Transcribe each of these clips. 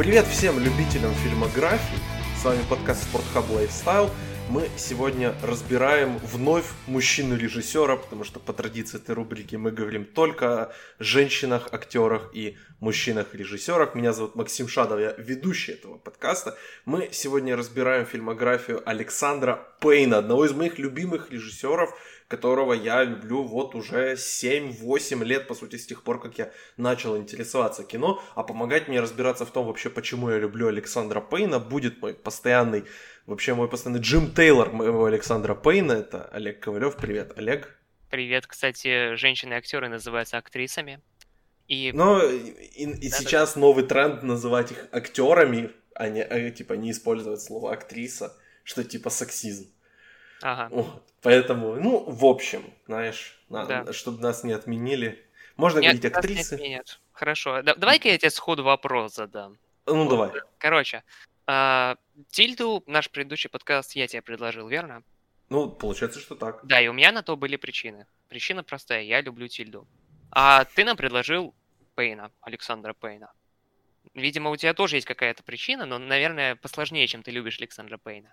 Привет всем любителям фильмографии. С вами подкаст Спортхаб Lifestyle. Мы сегодня разбираем вновь мужчину-режиссера, потому что по традиции этой рубрики мы говорим только о женщинах, актерах и мужчинах-режиссерах. Меня зовут Максим Шадов, я ведущий этого подкаста. Мы сегодня разбираем фильмографию Александра Пейна, одного из моих любимых режиссеров, которого я люблю вот уже 7-8 лет, по сути, с тех пор, как я начал интересоваться кино, а помогать мне разбираться в том вообще, почему я люблю Александра Пейна, будет мой постоянный, вообще мой постоянный Джим Тейлор моего Александра Пейна, это Олег Ковалев, привет, Олег. Привет, кстати, женщины-актеры называются актрисами. И... Но и, и да, сейчас да. новый тренд называть их актерами, а не, а, типа, не использовать слово актриса, что типа сексизм. Ага. Вот. Поэтому, ну, в общем, знаешь, надо, да. чтобы нас не отменили. Можно Нет, говорить актрисы. Не отменят. Хорошо. Да, давай-ка я тебе сходу вопрос задам. Ну, вот. давай. Короче, а, Тильду, наш предыдущий подкаст, я тебе предложил, верно? Ну, получается, что так. Да, и у меня на то были причины. Причина простая, я люблю Тильду. А ты нам предложил Пейна, Александра Пейна. Видимо, у тебя тоже есть какая-то причина, но, наверное, посложнее, чем ты любишь Александра Пейна.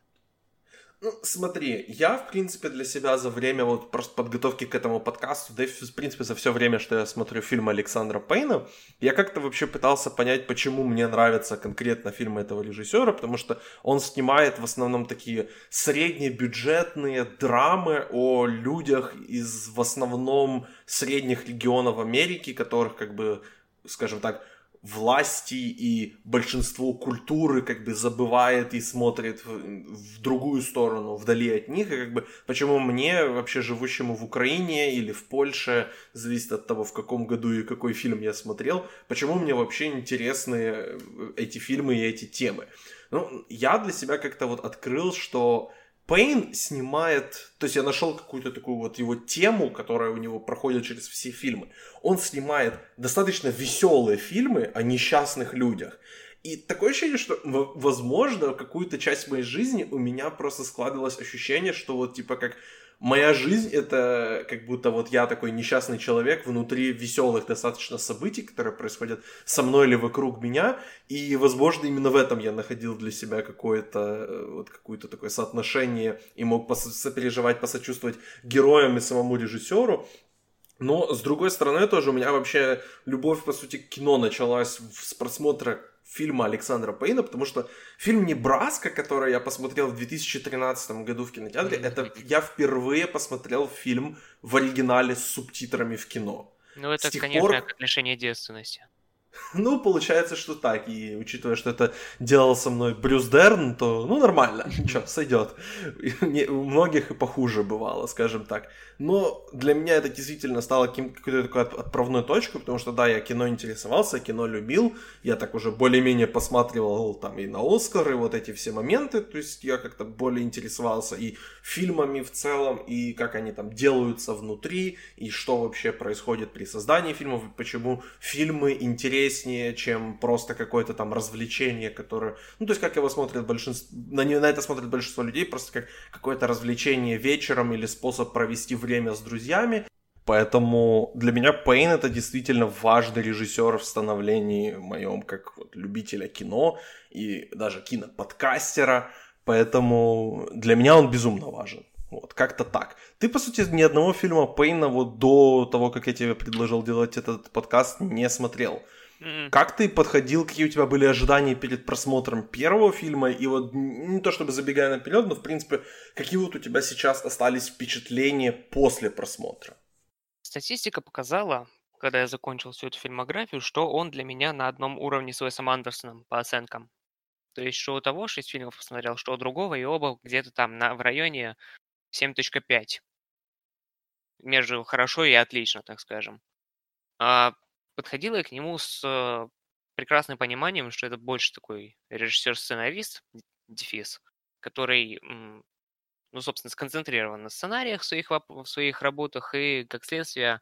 Ну, смотри, я, в принципе, для себя за время вот просто подготовки к этому подкасту, да и, в принципе, за все время, что я смотрю фильмы Александра Пейна, я как-то вообще пытался понять, почему мне нравятся конкретно фильмы этого режиссера, потому что он снимает в основном такие среднебюджетные драмы о людях из, в основном, средних регионов Америки, которых, как бы, скажем так, власти и большинство культуры как бы забывает и смотрит в, в другую сторону, вдали от них, и как бы почему мне, вообще живущему в Украине или в Польше, зависит от того, в каком году и какой фильм я смотрел, почему мне вообще интересны э, эти фильмы и эти темы. Ну, я для себя как-то вот открыл, что Пейн снимает, то есть я нашел какую-то такую вот его тему, которая у него проходит через все фильмы. Он снимает достаточно веселые фильмы о несчастных людях. И такое ощущение, что, возможно, какую-то часть моей жизни у меня просто складывалось ощущение, что вот типа как моя жизнь это как будто вот я такой несчастный человек внутри веселых достаточно событий, которые происходят со мной или вокруг меня, и, возможно, именно в этом я находил для себя какое-то э, вот какое-то такое соотношение и мог сопереживать, посочувствовать героям и самому режиссеру, но, с другой стороны, тоже у меня вообще любовь, по сути, к кино началась с просмотра фильма Александра Пейна, потому что фильм «Небраска», который я посмотрел в 2013 году в кинотеатре, это я впервые посмотрел фильм в оригинале с субтитрами в кино. Ну, это, конечно, пор... лишение девственности. Ну, получается, что так. И учитывая, что это делал со мной Брюс Дерн, то, ну, нормально, ничего, сойдет. У многих и похуже бывало, скажем так. Но для меня это действительно стало какой-то такой отправной точкой, потому что, да, я кино интересовался, кино любил, я так уже более-менее посматривал там и на Оскар, и вот эти все моменты, то есть я как-то более интересовался и фильмами в целом, и как они там делаются внутри, и что вообще происходит при создании фильмов, и почему фильмы интереснее, чем просто какое-то там развлечение, которое, ну, то есть как его смотрят большинство, на, на это смотрят большинство людей, просто как какое-то развлечение вечером или способ провести время с друзьями. Поэтому для меня Пейн это действительно важный режиссер в становлении моем как вот любителя кино и даже киноподкастера. Поэтому для меня он безумно важен. Вот, как-то так. Ты, по сути, ни одного фильма Пейна вот до того, как я тебе предложил делать этот подкаст, не смотрел. Mm-hmm. Как ты подходил, какие у тебя были ожидания перед просмотром первого фильма? И вот не то чтобы забегая наперед, но в принципе, какие вот у тебя сейчас остались впечатления после просмотра? Статистика показала, когда я закончил всю эту фильмографию, что он для меня на одном уровне с Уэсом Андерсоном по оценкам. То есть, что у того 6 фильмов посмотрел, что у другого, и оба где-то там на, в районе 7.5. Между хорошо и отлично, так скажем. А подходила я к нему с э, прекрасным пониманием, что это больше такой режиссер-сценарист, дефис, который, ну, собственно, сконцентрирован на сценариях в своих, в своих работах и, как следствие,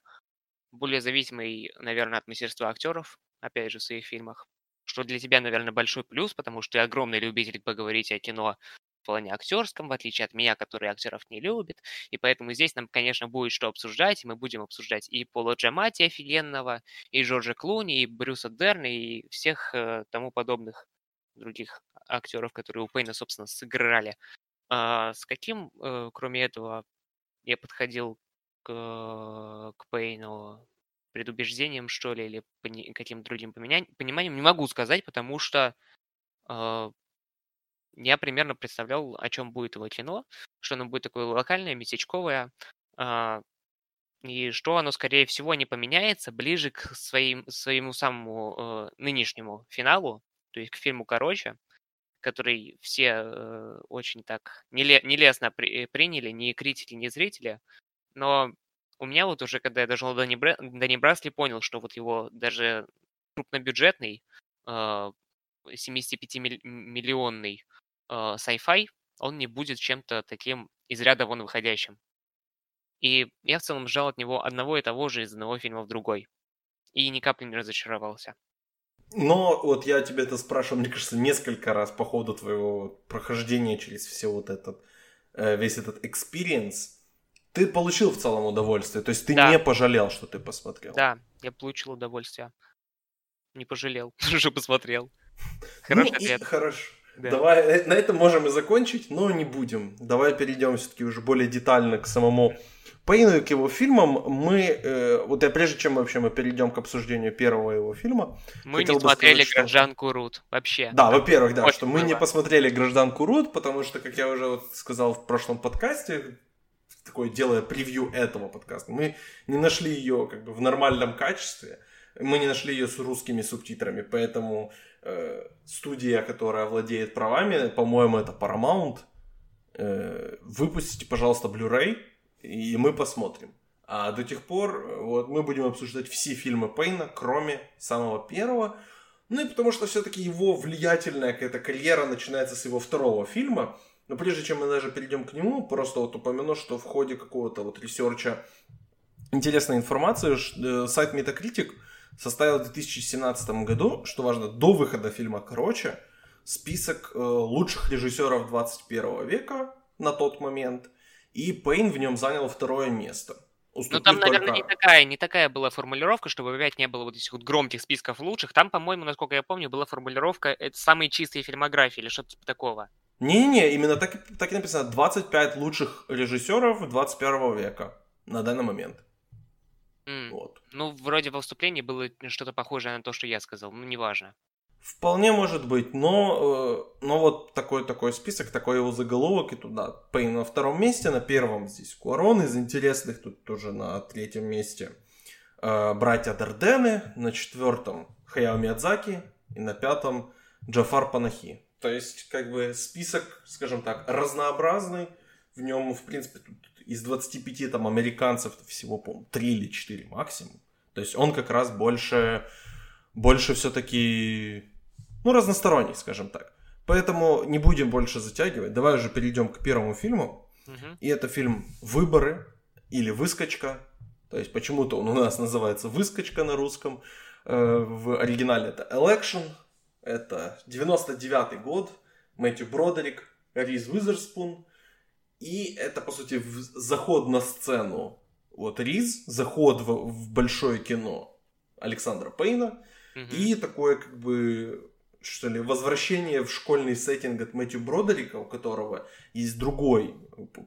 более зависимый, наверное, от мастерства актеров, опять же, в своих фильмах. Что для тебя, наверное, большой плюс, потому что ты огромный любитель поговорить о кино плане актерском, в отличие от меня, который актеров не любит. И поэтому здесь нам, конечно, будет что обсуждать. Мы будем обсуждать и Пола Джамати офигенного, и Джорджа Клуни, и Брюса Дерна, и всех э, тому подобных других актеров, которые у Пейна, собственно, сыграли. А с каким, э, кроме этого, я подходил к, к Пейну предубеждением, что ли, или пони- каким-то другим пониманием, не могу сказать, потому что э, я примерно представлял, о чем будет его кино, что оно будет такое локальное, местечковое, э, и что оно, скорее всего, не поменяется ближе к своим, своему самому э, нынешнему финалу, то есть к фильму «Короче», который все э, очень так неле- нелестно при- приняли, ни критики, ни зрители. Но у меня вот уже, когда я дошел до Небра... до Небраски, понял, что вот его даже крупнобюджетный, э, 75-миллионный э, sci-fi, он не будет чем-то таким из ряда вон выходящим. И я в целом ждал от него одного и того же из одного фильма в другой. И ни капли не разочаровался. Но вот я тебе это спрашивал, мне кажется, несколько раз по ходу твоего прохождения через все вот этот, э, весь этот experience. Ты получил в целом удовольствие, то есть ты Да. не пожалел, что ты посмотрел. Да, я получил удовольствие. Не пожалел, что посмотрел. Ну Хороший и ответ. хорошо. Да. Давай, э, на этом можем и закончить, но не будем. Давай перейдем все-таки уже более детально к самому Пейну и к его фильмам. Мы, э, вот я прежде чем вообще мы перейдем к обсуждению первого его фильма, Мы не смотрели сказать, что- «Гражданку Рут» вообще. Да, во-первых, да, Очень что мы не было. посмотрели «Гражданку Рут», потому что, как я уже вот сказал в прошлом подкасте, такое делая превью этого подкаста, мы не нашли ее как бы в нормальном качестве, мы не нашли ее с русскими субтитрами, поэтому студия, которая владеет правами, по-моему, это Paramount, э, выпустите, пожалуйста, Blu-ray, и мы посмотрим. А до тех пор э, вот мы будем обсуждать все фильмы Пейна, кроме самого первого. Ну и потому что все-таки его влиятельная какая-то карьера начинается с его второго фильма. Но прежде чем мы даже перейдем к нему, просто вот упомяну, что в ходе какого-то вот ресерча интересной информации э, сайт Metacritic составил в 2017 году, что важно, до выхода фильма «Короче», список э, лучших режиссеров 21 века на тот момент, и Пейн в нем занял второе место. Ну там, наверное, только- не такая, не такая была формулировка, чтобы опять не было вот этих вот громких списков лучших. Там, по-моему, насколько я помню, была формулировка это самые чистые фильмографии или что-то типа такого. Не-не-не, именно так, так и написано. 25 лучших режиссеров 21 века на данный момент. М, Вот. Ну, вроде во вступлении было что-то похожее на то, что я сказал. Ну, неважно. Вполне может быть, но, э, но вот такой такой список, такой его заголовок и туда. Пейн на втором месте, на первом здесь Куарон, из интересных тут тоже на третьем месте э, братья Дардены, на четвертом Хаяо Миядзаки и на пятом Джафар Панахи. То есть, как бы список, скажем так, разнообразный. В нем, в принципе, тут из 25 там американцев всего, по 3 или 4 максимум. То есть он как раз больше, больше все-таки, ну, разносторонний, скажем так. Поэтому не будем больше затягивать. Давай уже перейдем к первому фильму. Мгм. И это фильм «Выборы» или «Выскочка». То есть почему-то он у нас называется «Выскочка» на русском. Э, В оригинале это «Election». Это 99 год. Мэтью Бродерик, Риз Уизерспун. И это, по сути, заход на сцену. Вот Риз, заход в, в большое кино Александра Пейна. Мгм. И такое, как бы, что ли, возвращение в школьный сеттинг от Мэтью Бродерика, у которого есть другой,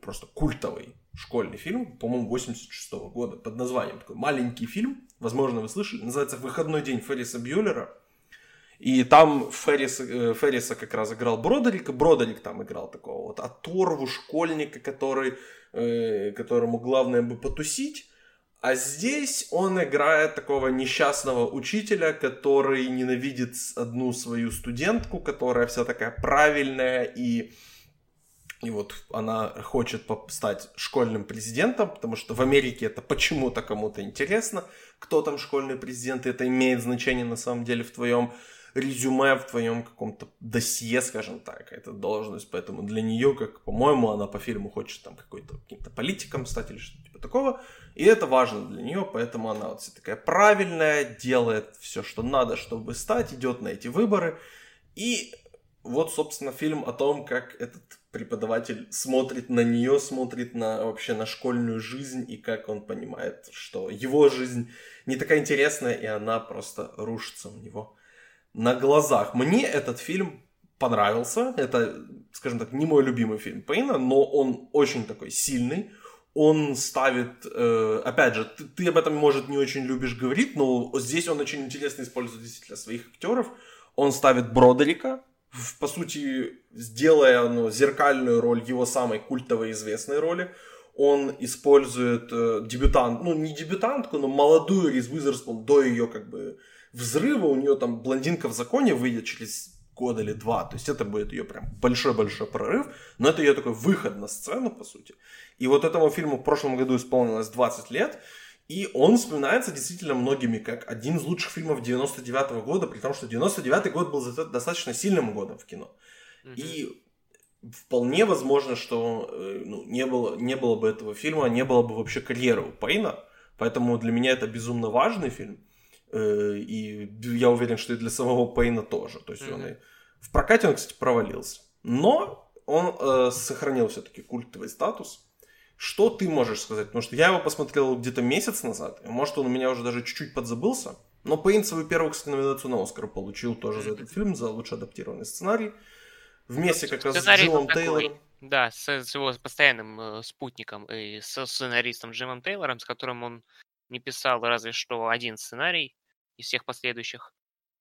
просто культовый школьный фильм, по-моему, 86 года, под названием такой маленький фильм, возможно, вы слышали, называется «Выходной день Ферриса Бьюлера». И там Феррис, э, Ферриса как раз играл Бродерик, и Бродерик там играл такого вот оторву школьника, который, э, которому главное бы потусить. А здесь он играет такого несчастного учителя, который ненавидит одну свою студентку, которая вся такая правильная и и вот она хочет стать школьным президентом, потому что в Америке это почему-то кому-то интересно, кто там школьный президент, и это имеет значение на самом деле в твоем резюме, в твоем каком-то досье, скажем так, эта должность, поэтому для нее, как, по-моему, она по фильму хочет там какой-то каким-то политиком стать или что-то типа такого, и это важно для нее, поэтому она вот вся такая правильная, делает все, что надо, чтобы стать, идет на эти выборы, и вот, собственно, фильм о том, как этот преподаватель смотрит на нее, смотрит на вообще на школьную жизнь и как он понимает, что его жизнь не такая интересная, и она просто рушится у него на глазах. Мне этот фильм понравился. Это, скажем так, не мой любимый фильм Пейна, но он очень такой сильный. Он ставит, э, опять же, ты, ты об этом, может, не очень любишь говорить, но здесь он очень интересно использует действительно своих актеров. Он ставит Бродерика, по сути, сделая ну, зеркальную роль его самой культовой известной роли. Он использует э, дебютант, ну не дебютантку, но молодую Риз Уизерспун до ее как бы взрыва. У нее там блондинка в законе выйдет через год или два. То есть это будет ее прям большой-большой прорыв. Но это ее такой выход на сцену, по сути. И вот этому фильму в прошлом году исполнилось 20 лет. И он вспоминается действительно многими как один из лучших фильмов 99 -го года, при том, что 99 год был достаточно сильным годом в кино. Mm-hmm. И вполне возможно, что э, ну, не, было, не было бы этого фильма, не было бы вообще карьеры у Пейна. Поэтому для меня это безумно важный фильм. Э, и я уверен, что и для самого Пейна тоже. То есть mm-hmm. он и... В прокате он, кстати, провалился. Но он э, сохранил все-таки культовый статус. Что ты можешь сказать? Потому что я его посмотрел где-то месяц назад, и может он у меня уже даже чуть-чуть подзабылся. Но Пейн свою первую, кстати, номинацию на Оскар получил тоже за этот фильм, за лучше адаптированный сценарий. Вместе как раз с Джимом Тейлором. Да, с, с его постоянным э, спутником и со сценаристом Джимом Тейлором, с которым он не писал разве что один сценарий из всех последующих.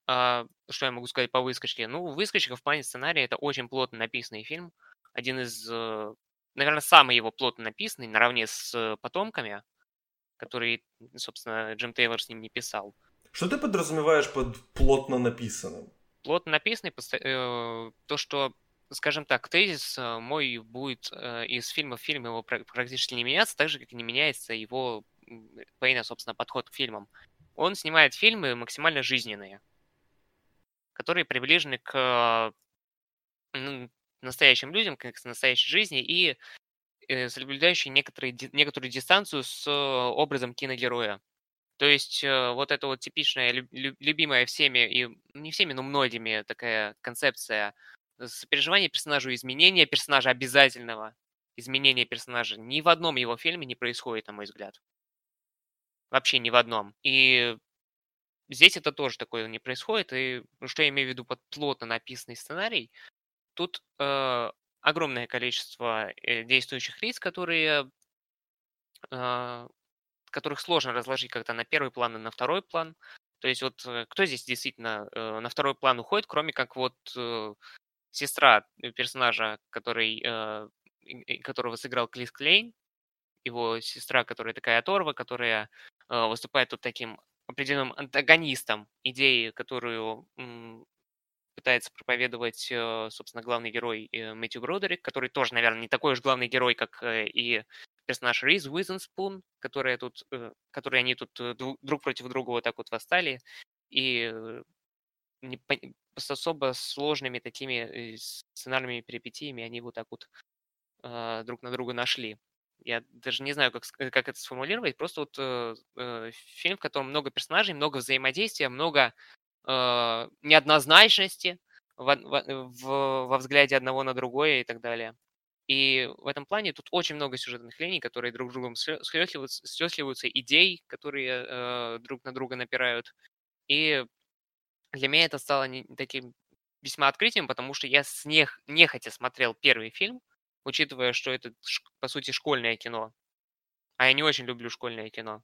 А, что я могу сказать по «Выскочке»? Ну, «Выскочка» в плане сценария это очень плотно написанный фильм. Один из э, наверное, самый его плотно написанный, наравне с «Потомками», который, собственно, Джим Тейлор с ним не писал. Что ты подразумеваешь под плотно написанным? Плотно написанный, э, то, что, скажем так, тезис э, мой будет из фильма в фильм его практически не меняться, так же, как и не меняется его Пейна, собственно, подход к фильмам. Он снимает фильмы максимально жизненные, которые приближены к настоящим людям, с настоящей жизни, и э, соблюдающие некоторые, некоторую дистанцию с образом киногероя. То есть э, вот эта вот типичная, любимая всеми, и не всеми, но многими такая концепция сопереживания персонажу, изменения персонажа обязательного, изменения персонажа ни в одном его фильме не происходит, на мой взгляд. Вообще ни в одном. И здесь это тоже такое не происходит. И что я имею в виду под плотно написанный сценарий, Тут э, огромное количество э, действующих лиц, которые, э, которых сложно разложить как-то на первый план и на второй план. То есть вот э, кто здесь действительно э, на второй план уходит, кроме как вот э, сестра персонажа, который, э, которого сыграл Клис Клейн, его сестра, которая такая оторва, которая э, выступает тут таким определенным антагонистом идеи, которую пытается проповедовать, э, собственно, главный герой э, Мэтью Бродерик, который тоже, наверное, не такой уж главный герой, как э, и персонаж Риз Уизенспун, которые тут, которые они тут друг против друга вот так вот восстали, и с особо сложными такими сценарными перипетиями они вот так вот друг на друга нашли. Я даже не знаю, как, как это сформулировать. Просто вот э, фильм, в котором много персонажей, много взаимодействия, много э, неоднозначности в, в, в, во взгляде одного на другое и так далее. И в этом плане тут очень много сюжетных линий, которые друг с другом схлестливаются идей, которые э, друг на друга напирают. И для меня это стало не, таким весьма открытием, потому что я с нех, нехотя смотрел первый фильм, учитывая, что это, по сути, школьное кино. А я не очень люблю школьное кино.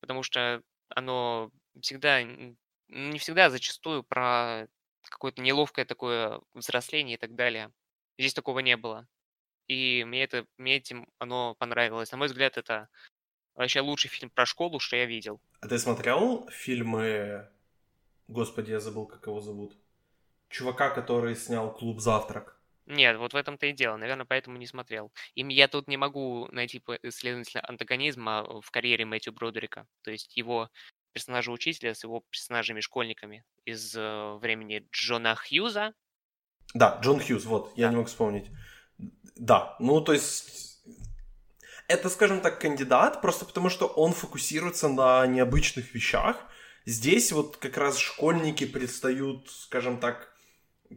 Потому что оно всегда не всегда, а зачастую про какое-то неловкое такое взросление и так далее. Здесь такого не было. И мне, это, мне этим оно понравилось. На мой взгляд, это вообще лучший фильм про школу, что я видел. А ты смотрел фильмы... Господи, я забыл, как его зовут. Чувака, который снял «Клуб завтрак». Нет, вот в этом-то и дело. Наверное, поэтому не смотрел. И я тут не могу найти, следовательно, антагонизма в карьере Мэтью Бродерика. То есть его персонажа учителя с его персонажами-школьниками из э, времени Джона Хьюза. Да, Джон Хьюз, вот, я не мог вспомнить. Да, ну то есть это, скажем так, кандидат, просто потому что он фокусируется на необычных вещах. Здесь вот как раз школьники предстают, скажем так,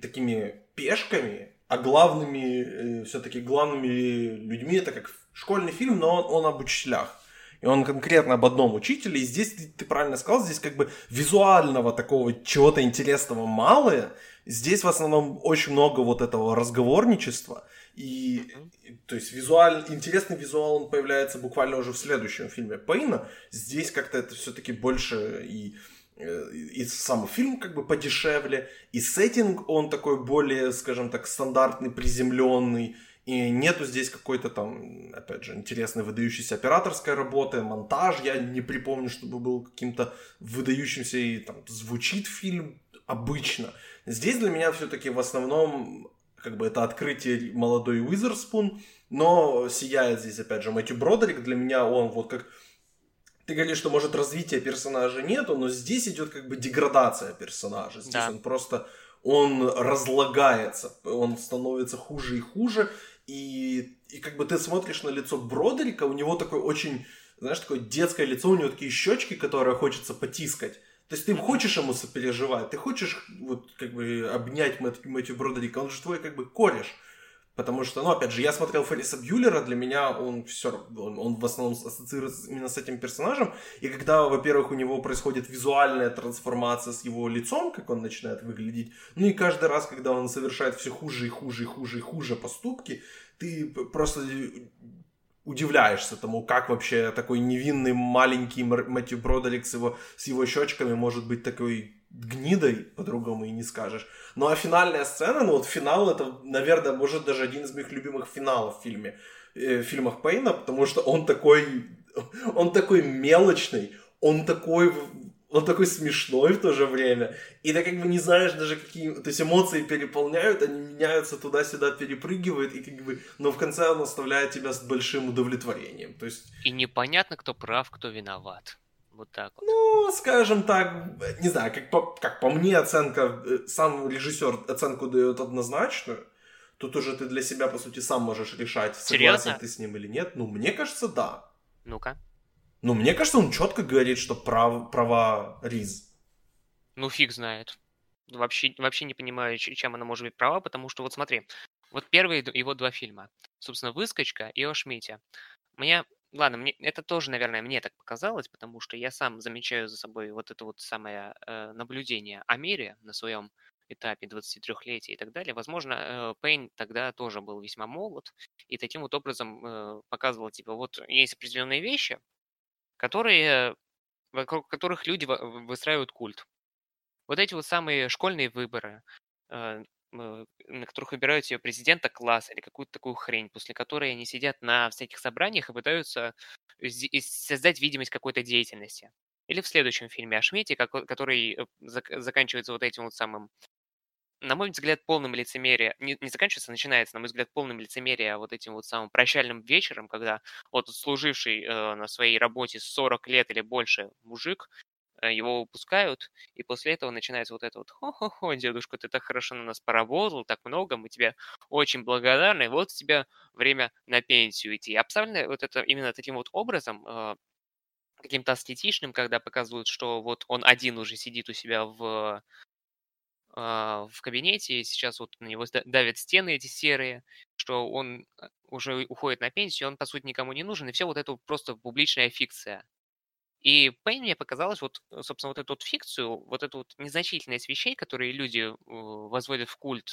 такими пешками, а главными, э, все-таки главными людьми это как школьный фильм, но он, он об учителях. И он конкретно об одном учителе, и здесь ты, правильно сказал, здесь как бы визуального такого чего-то интересного мало, Здесь в основном очень много вот этого разговорничества, и, и то есть визуаль, интересный визуал он появляется буквально уже в следующем фильме Пейна. Здесь как-то это все-таки больше и и сам фильм как бы подешевле, и сеттинг он такой более, скажем так, стандартный, приземленный, и нету здесь какой-то там, опять же, интересной выдающейся операторской работы, монтаж, я не припомню, чтобы был каким-то выдающимся и там звучит фильм обычно. Здесь для меня все-таки в основном как бы это открытие молодой Уизерспун, но сияет здесь, опять же, Мэтью Бродерик. Для меня он вот как... Ты говоришь, что, может, развития персонажа нету, но здесь идет как бы деградация персонажа. Здесь да. он просто... Он разлагается, он становится хуже и хуже, и, и как бы ты смотришь на лицо Бродерика, у него такое очень, знаешь, такое детское лицо, у него такие щечки, которые хочется потискать. То есть ты хочешь ему сопереживать, ты хочешь вот как бы обнять Мэтью, Мэтью Бродерика, он же твой как бы кореш. Потому что, ну, опять же, я смотрел Ферриса Бьюлера, для меня он все, он, он в основном ассоциируется именно с этим персонажем. И когда, во-первых, у него происходит визуальная трансформация с его лицом, как он начинает выглядеть, ну и каждый раз, когда он совершает все хуже и хуже и хуже и хуже поступки, ты просто удивляешься тому, как вообще такой невинный маленький Мэтью Бродерик с его, с его щечками может быть такой гнидой, по-другому и не скажешь. Ну а финальная сцена, ну вот финал это, наверное, может даже один из моих любимых финалов в фильме, э, в фильмах Пейна, потому что он такой, он такой мелочный, он такой он такой смешной в то же время. И ты как бы не знаешь даже какие... То есть эмоции переполняют, они меняются туда-сюда, перепрыгивают, и как бы... Но в конце он оставляет тебя с большим удовлетворением. То есть... И непонятно, кто прав, кто виноват. Вот так вот. Ну, скажем так, не знаю, как по, как по мне оценка, э, сам режиссер оценку дает однозначную. Тут уже ты для себя, по сути, сам можешь решать, согласен Серьезно? ты с ним или нет. Ну, мне кажется, да. Ну-ка. Ну, мне кажется, он четко говорит, что прав, права Риз. Ну, фиг знает. Вообще, вообще не понимаю, чем она может быть права, потому что вот смотри, вот первые его два фильма, собственно, «Выскочка» и «О Шмите». Мне, ладно, мне, это тоже, наверное, мне так показалось, потому что я сам замечаю за собой вот это вот самое э, наблюдение о мире на своем этапе 23-летия и так далее. Возможно, э, Пейн тогда тоже был весьма молод, и таким вот образом э, показывал, типа, вот есть определенные вещи, которые, вокруг которых люди выстраивают культ. Вот эти вот самые школьные выборы, э, на которых выбирают себе президента класса или какую-то такую хрень, после которой они сидят на всяких собраниях и пытаются создать видимость какой-то деятельности. Или в следующем фильме о Шмете, который э, заканчивается вот этим вот самым на мой взгляд, полным лицемерие, не, не заканчивается, а начинается, на мой взгляд, полным лицемерие вот этим вот самым прощальным вечером, когда вот служивший э, на своей работе 40 лет или больше мужик, э, его выпускают, и после этого начинается вот это вот «Хо-хо-хо, дедушка, ты так хорошо на нас поработал, так много, мы тебе очень благодарны, вот у тебя время на пенсию идти». Обставлено вот это именно таким вот образом, э, каким-то аскетичным, когда показывают, что вот он один уже сидит у себя в а, в кабинете, и сейчас вот на него давят стены эти серые, что он э, уже уходит на пенсию, он, по сути, никому не нужен, и все вот это просто публичная фикция. И Пейн мне показалось, вот, э, собственно, вот эту вот фикцию, вот эту вот незначительность вещей, которые люди э, возводят в культ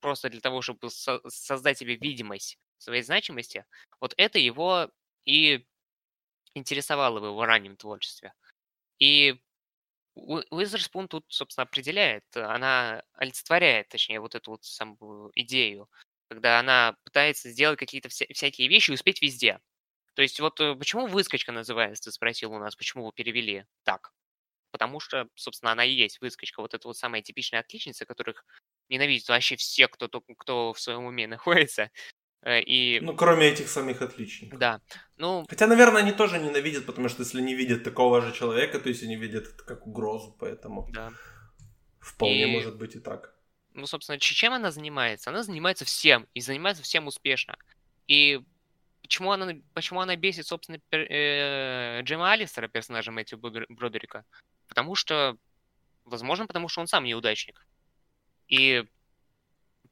просто для того, чтобы создать себе видимость своей значимости, вот это его и интересовало в его раннем творчестве. И Уизерспун тут, собственно, определяет, она олицетворяет, точнее, вот эту вот самую идею, когда она пытается сделать какие-то вся- всякие вещи и успеть везде. То есть вот э, почему выскочка называется, ты спросил у нас, почему вы перевели так? Потому что, собственно, она и есть выскочка, вот эта вот самая типичная отличница, которых ненавидят вообще все, кто, кто в своем уме находится. Э, и... Ну, кроме этих самих отличников. Да. Ну... Хотя, наверное, они тоже ненавидят, потому что если не видят такого же человека, то есть они видят это как угрозу, поэтому... Да. Вполне и... может быть и так. Ну, собственно, чем она занимается? Она занимается всем, и занимается всем успешно. И почему она, почему она бесит, собственно, э, Джема Алистера, персонажа Мэтью Бродерика? Потому что, возможно, потому что он сам неудачник. И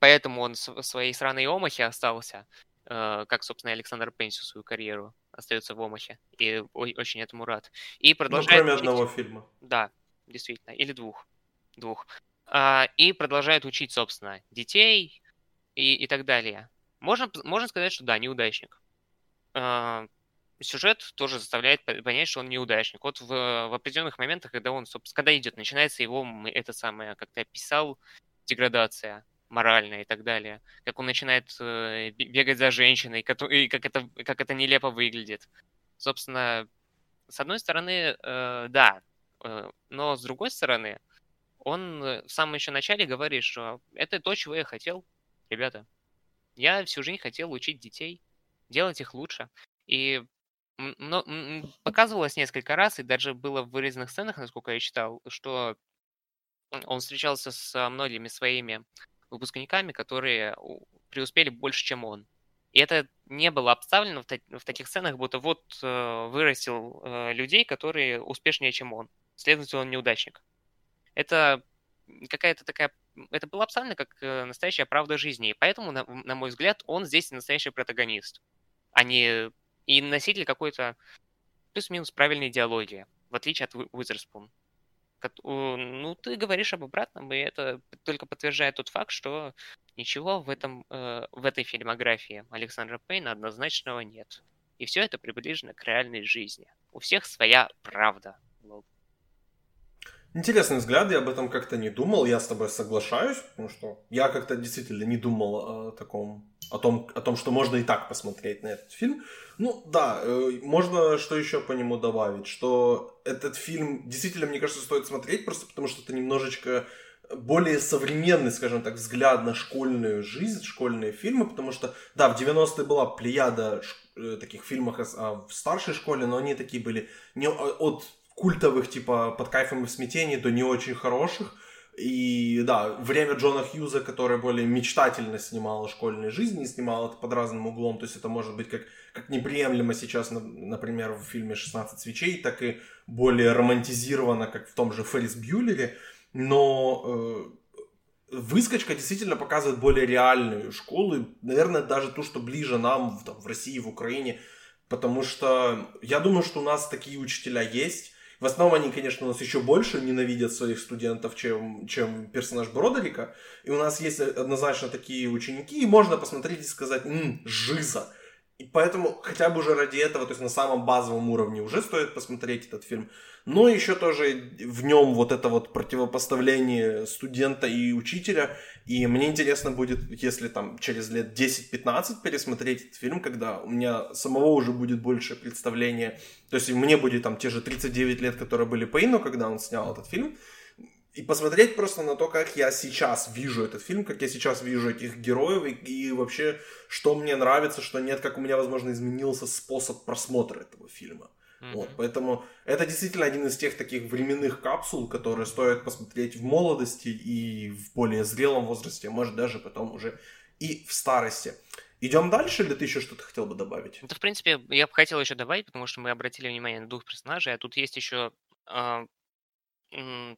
поэтому он в своей сраной Омахе остался, э, как, собственно, Александр Пейн всю свою карьеру остается в Омахе. И очень этому рад. И ну, продолжает... Ну, кроме одного фильма. Да, действительно. Или двух. Двух. а, и продолжает учить, собственно, детей и, и так далее. Можно, можно сказать, что да, неудачник. А, сюжет тоже заставляет понять, что он неудачник. Вот в, в определенных моментах, когда он, собственно, когда идет, начинается его, это самое, как ты описал, деградация моральная и так далее. Как он начинает э, бегать за женщиной, и как это, как это нелепо выглядит. Собственно, с одной стороны, э, да, э, но с другой стороны, он в самом еще начале говорит, что это то, чего я хотел, ребята. Я всю жизнь хотел учить детей, делать их лучше. И но, показывалось несколько раз, и даже было в вырезанных сценах, насколько я читал, что он встречался с многими своими выпускниками, которые преуспели больше, чем он. И это не было обставлено в, та- в таких сценах, будто вот э, вырастил э, людей, которые успешнее, чем он. Следовательно, он неудачник. Это какая-то такая... Это было обставлено как э, настоящая правда жизни. И поэтому, на, на мой взгляд, он здесь настоящий протагонист, а не и носитель какой-то плюс-минус правильной идеологии, в отличие от Уизерспун. Ну, ты говоришь об обратном, и это только подтверждает тот факт, что ничего в, этом, э, в этой фильмографии Александра Пейна однозначного нет. И все это приближено к реальной жизни. У всех своя правда. Интересный взгляд, я об этом как-то не думал, я с тобой соглашаюсь, потому что я как-то действительно не думал о таком, о том, о том, что можно и так посмотреть на этот фильм. Ну да, э, можно что еще по нему добавить, что этот фильм действительно, мне кажется, стоит смотреть, просто потому что это немножечко более современный, скажем так, взгляд на школьную жизнь, школьные фильмы, потому что, да, в 90-е была плеяда э, таких фильмов в старшей школе, но они такие были не от культовых, типа, под кайфом и в смятении, до не очень хороших. И да, время Джона Хьюза, который более мечтательно снимал школьной жизни, снимал это под разным углом, то есть это может быть как, как неприемлемо сейчас, например, в фильме «16 свечей», так и более романтизировано, как в том же Феррис Бьюлере, но э, выскочка действительно показывает более реальную школу, наверное, даже ту, что ближе нам там, в России, в Украине, потому что я думаю, что у нас такие учителя есть, в основном они, конечно, у нас еще больше ненавидят своих студентов, чем, чем персонаж Бродерика. И у нас есть однозначно такие ученики, и можно посмотреть и сказать, м жиза. И поэтому хотя бы уже ради этого, то есть на самом базовом уровне уже стоит посмотреть этот фильм. Но еще тоже в нем вот это вот противопоставление студента и учителя. И мне интересно будет, если там через лет 10-15 пересмотреть этот фильм, когда у меня самого уже будет больше представления. То есть мне будет там те же 39 лет, которые были Пейну, когда он снял этот фильм и посмотреть просто на то, как я сейчас вижу этот фильм, как я сейчас вижу этих героев, и, и вообще, что мне нравится, что нет, как у меня, возможно, изменился способ просмотра этого фильма. Mm-hmm. Вот, поэтому это действительно один из тех таких временных капсул, которые стоит посмотреть в молодости и в более зрелом возрасте, может даже потом уже и в старости. Идем дальше, или ты еще что-то хотел бы добавить? Это, в принципе, я бы хотел еще добавить, потому что мы обратили внимание на двух персонажей, а тут есть еще э,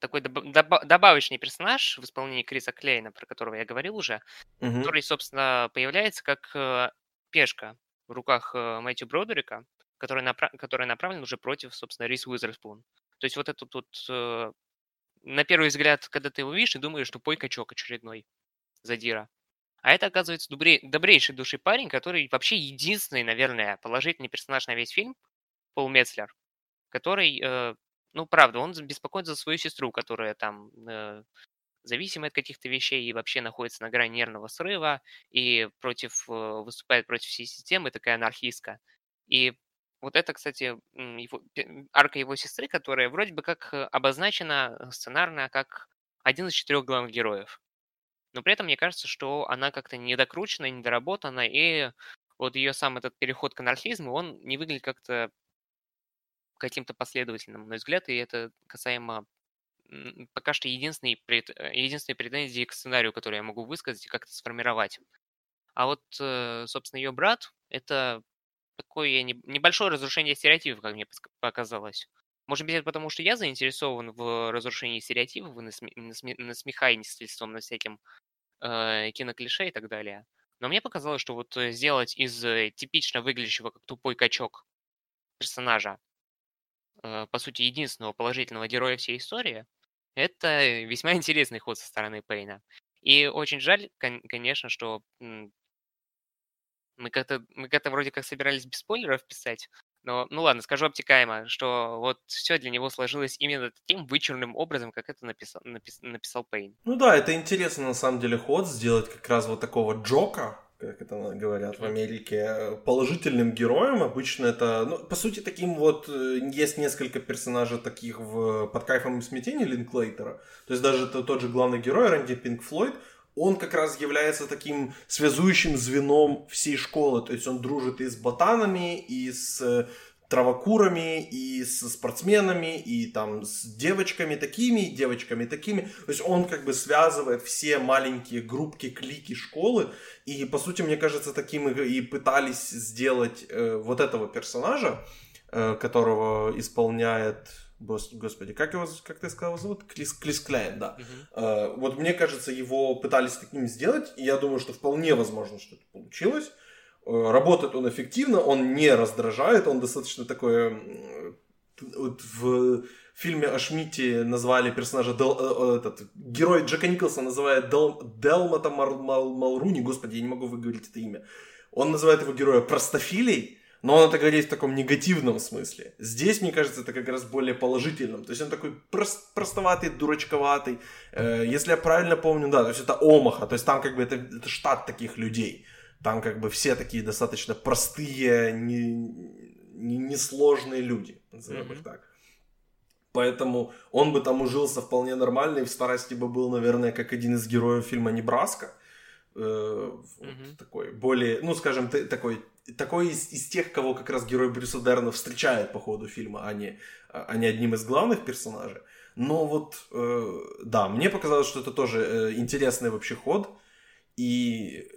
такой добавочный персонаж в исполнении Криса Клейна, про которого я говорил уже, угу. который, собственно, появляется как э, пешка в руках э, Мэтью Бродерика, который, направ... который направлен уже против, собственно, Рис Уизерспун. То есть вот этот вот, э, на первый взгляд, когда ты его видишь, ты думаешь, что пой качок очередной задира. А это, оказывается, добрей... добрейший души парень, который вообще единственный, наверное, положительный персонаж на весь фильм, Пол Мецлер, который ну, правда, он беспокоится за свою сестру, которая там э, зависимая от каких-то вещей и вообще находится на грани нервного срыва и против, э, выступает против всей системы, такая анархистка. И вот это, кстати, его, арка его сестры, которая вроде бы как э, обозначена сценарно как один из четырех главных героев. Но при этом мне кажется, что она как-то недокручена, недоработана, и вот ее сам этот переход к анархизму, он не выглядит как-то каким-то последовательным, на мой взгляд, и это касаемо пока что единственной, э, единственной претензии к сценарию, который я могу высказать и как-то сформировать. А вот, э, собственно, ее брат — это такое небольшое разрушение стереотипов, как мне показалось. Может быть, это потому, что я заинтересован в разрушении стереотипов, и насмехательством на всяким э, киноклише и так далее. Но мне показалось, что вот э, сделать из типично выглядящего как тупой качок персонажа по сути, единственного положительного героя всей истории, Это весьма интересный ход со стороны Пейна. И очень жаль, конечно, что мы как-то мы как-то вроде как собирались без спойлеров писать, но, ну ладно, скажу обтекаемо, что вот все для него сложилось именно таким вычурным образом, как это написал, напис, написал Пейн. Ну да, это интересно на самом деле ход, сделать как раз вот такого Джока, как это говорят в Америке, положительным героем. Обычно это, ну, по сути, таким вот, э, есть несколько персонажей таких в «Под кайфом и смятением» Линклейтера. То есть даже тот же главный герой, Рэнди Пинк Флойд, он как раз является таким связующим звеном всей школы. То есть он дружит и с ботанами, и с э, травокурами, и с спортсменами, и там с девочками такими, и девочками такими. То есть он как бы связывает все маленькие группки, клики школы. И по сути, мне кажется, таким и пытались сделать э, вот этого персонажа, э, которого исполняет Господи, как его, как ты сказал, зовут? Клис, Клис Кляйн, да. Uh-huh. Uh, вот мне кажется, его пытались таким сделать, и я думаю, что вполне возможно, что это получилось. Uh, работает он эффективно, он не раздражает, он достаточно такой... Вот в фильме о Шмидте назвали персонажа Дел, э, этот герой Джека Николса называет Дел, Делмата Мал, Мал, Малруни, господи, я не могу выговорить это имя. Он называет его героя простофилей, но он это говорит в таком негативном смысле. Здесь, мне кажется, это как раз более положительном. То есть он такой прост, простоватый, дурачковатый. Э, если я правильно помню, да, то есть это Омаха, то есть там как бы это, это штат таких людей. Там как бы все такие достаточно простые, несложные не, не люди, назовем mm-hmm. их так. Поэтому он бы там ужился вполне нормально и в старости бы был, наверное, как один из героев фильма «Небраска». Э, mm-hmm. такой более, ну, скажем, такой такой из, из тех, кого как раз герой Брюса Дерна встречает по ходу фильма, а не, а не одним из главных персонажей. Но вот, э, да, мне показалось, что это тоже э, интересный вообще ход. И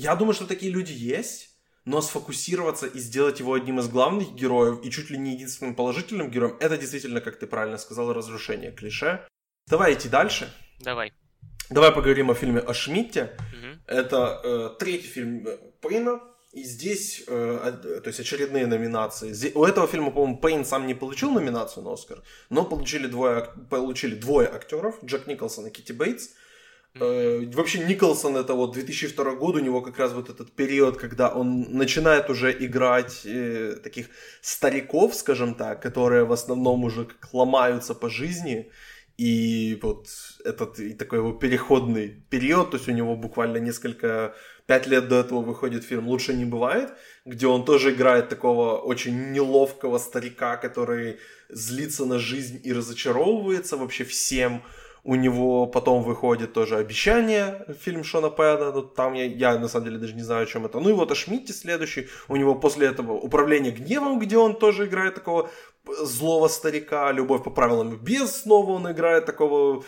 я думаю, что такие люди есть, но сфокусироваться и сделать его одним из главных героев и чуть ли не единственным положительным героем, это действительно, как ты правильно сказал, разрушение клише. Давай идти дальше. Давай. Давай поговорим о фильме о Шмидте. Угу. Это э, третий фильм Пейна, и здесь, э, то есть очередные номинации. Здесь, у этого фильма, по-моему, Пейн сам не получил номинацию на Оскар, но получили двое, получили двое актеров, Джек Николсон и Кити Бейтс. Mm-hmm. Вообще Николсон это вот 2002 год, у него как раз вот этот период, когда он начинает уже играть э, таких стариков, скажем так, которые в основном уже как ломаются по жизни. И вот этот и такой его переходный период, то есть у него буквально несколько пять лет до этого выходит фильм «Лучше не бывает», где он тоже играет такого очень неловкого старика, который злится на жизнь и разочаровывается вообще всем. У него потом выходит тоже «Обещание», фильм Шона Пэна, там я, я на самом деле даже не знаю, о чем это. Ну и вот о следующий, у него после этого «Управление гневом», где он тоже играет такого злого старика, «Любовь по правилам без» снова он играет такого,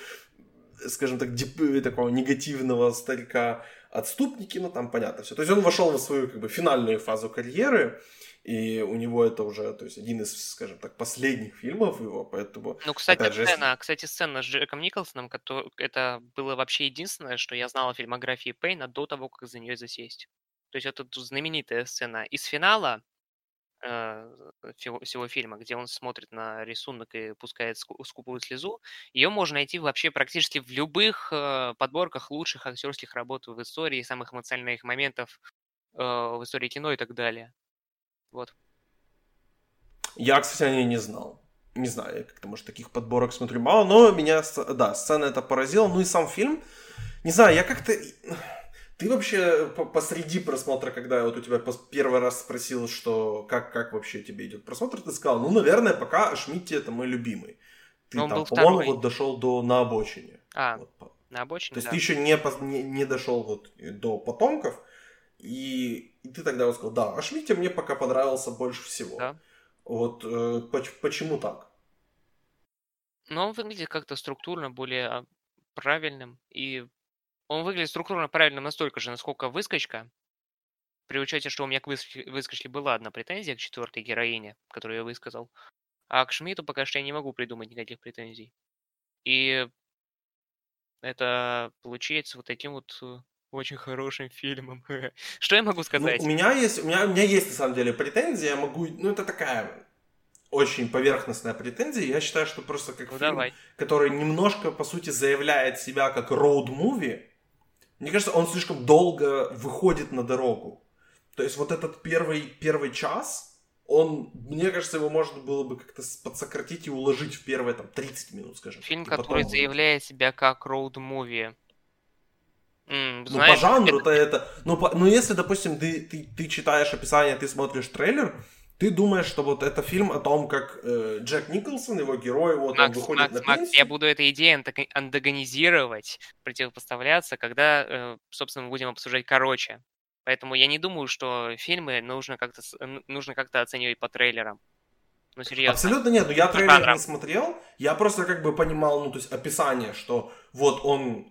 скажем так, дип, такого негативного старика отступники, ну там понятно все. То есть он вошел в свою как бы финальную фазу карьеры, и у него это уже, то есть один из, скажем так, последних фильмов его, поэтому... Ну, кстати, же, сцена, кстати, сцена с Джеком Николсоном, который, это было вообще единственное, что я знал о фильмографии Пейна до того, как за нее засесть. То есть это знаменитая сцена из финала, Э, всего фильма, где он смотрит на рисунок и пускает скупую слезу, ее можно найти вообще практически в любых э, подборках лучших актерских работ в истории, самых эмоциональных моментов э, в истории кино и так далее. Вот. Я, кстати, о ней не знал. Не знаю, я как-то, может, таких подборок смотрю мало, но меня, да, сцена это поразила. Ну и сам фильм, не знаю, я как-то ты вообще посреди просмотра, когда вот у тебя первый раз спросил, что как, как вообще тебе идет просмотр, ты сказал, ну, наверное, пока Шмидти это мой любимый. Ты Но там, по-моему, второй. вот дошел до на обочине. А, вот. на обочине, То есть да. ты еще не, не, не дошел вот до потомков, и, и ты тогда вот сказал, да, а Шмидти мне пока понравился больше всего. Да. Вот э, почему так? Ну, он выглядит как-то структурно более а, правильным и он выглядит структурно правильным настолько же, насколько выскочка. При учете, что у меня к выскочке была одна претензия к четвертой героине, которую я высказал. А к Шмидту пока что я не могу придумать никаких претензий. И это получается вот таким вот э, очень хорошим фильмом. Что я могу сказать? Ну, у меня есть, у меня, у меня есть на самом деле претензия, я могу, ну это такая очень поверхностная претензия. Я считаю, что просто как Ну, фильм, давай. который немножко, по сути, заявляет себя как роуд-муви, мне кажется, он слишком долго выходит на дорогу. То есть вот этот первый, первый час, он, мне кажется, его можно было бы как-то подсократить и уложить в первые там 30 минут, скажем. Фильм, потом который будет. заявляет себя как роуд-муви. М, Ну, знаешь, по жанру-то это... Ну, по- ну, если, допустим, ты, ты, ты читаешь описание, ты смотришь трейлер, ты думаешь, что вот это фильм о том, как э, Джек Николсон, его герой, вот Макс, он выходит Макс, на Макс, пенсию. я буду этой идее антаг- антагонизировать, противопоставляться, когда, э, собственно, мы будем обсуждать короче. Поэтому я не думаю, что фильмы нужно как-то нужно как-то оценивать по трейлерам. Ну, серьезно. Абсолютно нет, ну я трейлер не смотрел, я просто как бы понимал, ну то есть описание, что вот он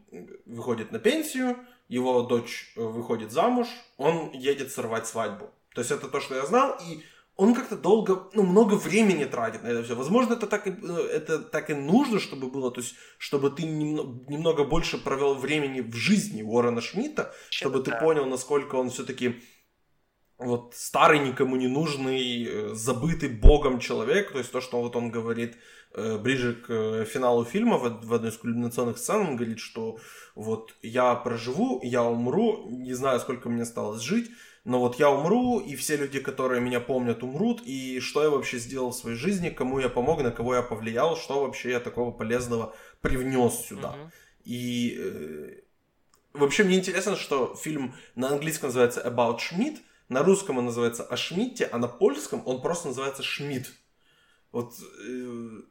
выходит на пенсию, его дочь э, выходит замуж, он едет сорвать свадьбу. То есть это то, что я знал, и он как-то долго, ну много времени тратит на это все. Возможно, это так, и, э, это так и нужно, чтобы было, то есть чтобы ты немного, немного больше провел времени в жизни Уоррена Шмидта, чтобы ты да. понял, насколько он все-таки вот старый, никому не нужный, э, забытый богом человек, то есть то, что вот он говорит э, ближе к э, финалу фильма, в, одной из кульминационных сцен, он говорит, что вот я проживу, я умру, не знаю, сколько мне осталось жить, но вот я умру, и все люди, которые меня помнят, умрут, и что я вообще сделал в своей жизни, кому я помог, на кого я повлиял, что вообще я такого полезного привнес сюда. Мгм. И э, вообще мне интересно, что фильм на английском называется About Schmidt, на русском он называется о Шмидте, а на польском он просто называется Шмидт. Вот э,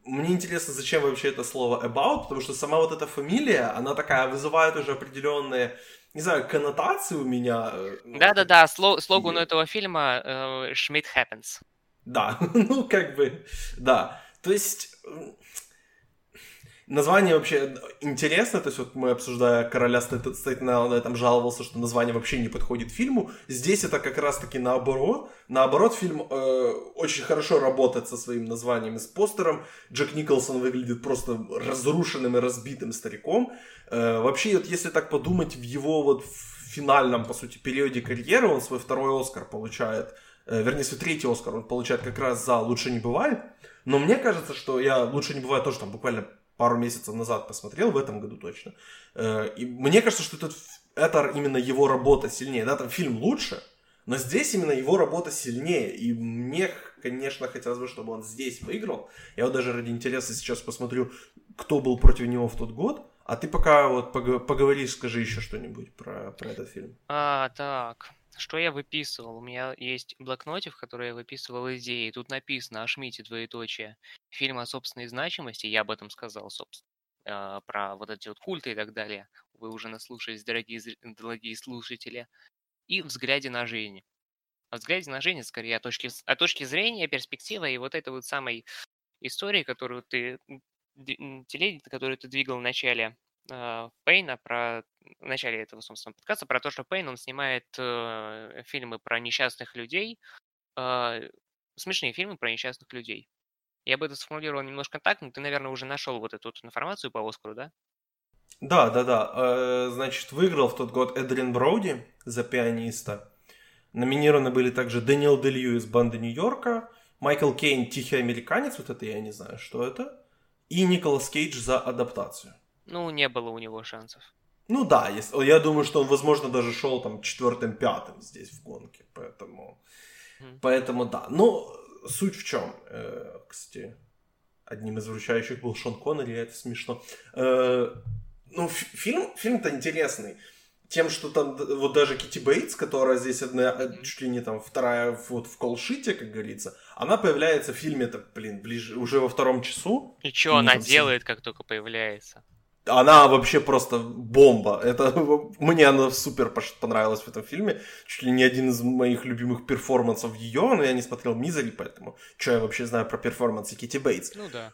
мне интересно, зачем вообще это слово about, потому что сама вот эта фамилия, она такая вызывает уже определенные, не знаю, коннотации у меня. э, ну, Да-да-да, сло- слоган Или- этого фильма э, «Schmidt happens». Да, ну как бы, да. То есть название вообще интересно, то есть вот мы обсуждая короля Стэйтена, он этом жаловался, что название вообще не подходит фильму. Здесь это как раз таки наоборот. Наоборот, фильм э, очень хорошо работает со своим названием и с постером. Джек Николсон выглядит просто разрушенным и разбитым стариком. Э, вообще, вот если так подумать, в его вот финальном, по сути, периоде карьеры он свой второй Оскар получает э, вернее, свой третий Оскар он получает как раз за «Лучше не бывает». Но мне кажется, что я «Лучше не бывает» тоже там буквально пару месяцев назад посмотрел, в этом году точно. Э, И мне кажется, что этот, это именно его работа сильнее. Да, там фильм лучше, но здесь именно его работа сильнее. И мне, конечно, хотелось бы, чтобы он здесь выиграл. Я вот даже ради интереса сейчас посмотрю, кто был против него в тот год. А ты пока вот пог- поговори, скажи еще что-нибудь про, про этот фильм. А, так, что я выписывал? У меня есть блокнотик, в который я выписывал идеи. Тут написано о Шмидте двоеточие. Фильм о собственной значимости, я об этом сказал, собственно, а, про вот эти вот культы и так далее. Вы уже наслушались, дорогие, дорогие слушатели. И взгляде на жизнь. О взгляде на жизнь, скорее, о точке, о точке зрения, перспективы и вот этой вот самой истории, которую ты, телеге, которую ты двигал в начале Пейна, про в начале этого, собственно, подкаста, про то, что Пейн, он снимает э, фильмы про несчастных людей, э, смешные фильмы про несчастных людей. Я бы это сформулировал немножко так, но ты, наверное, уже нашел вот эту вот информацию по Оскару, да? Да, да, да. Э, Значит, выиграл в тот год Эдрин Броуди за пианиста. Номинированы были также Дэниел Де из банды Нью-Йорка, Майкл Кейн «Тихий американец», вот это я не знаю, что это, и Николас Кейдж за адаптацию. Ну, не было у него шансов. Ну да, если, я думаю, что он, возможно, даже шел там четвертым-пятым здесь в гонке, поэтому, Мгм. поэтому да. Ну, суть в чем, Э, кстати, одним из вручающих был Шон Коннери, это смешно. Э, ну, фи- фильм, фильм-то интересный. Тем, что там вот даже Кити Бейтс, которая здесь одна, э, чуть ли не там вторая вот в колшите, как говорится, она появляется в фильме-то, блин, ближе, уже во втором часу. И что она там делает, как только появляется? Она вообще просто бомба. Это мне она супер понравилась в этом фильме. Чуть ли не один из моих любимых перформансов ее, но я не смотрел Мизери, поэтому что я вообще знаю про перформансы Кити Бейтс? Ну да.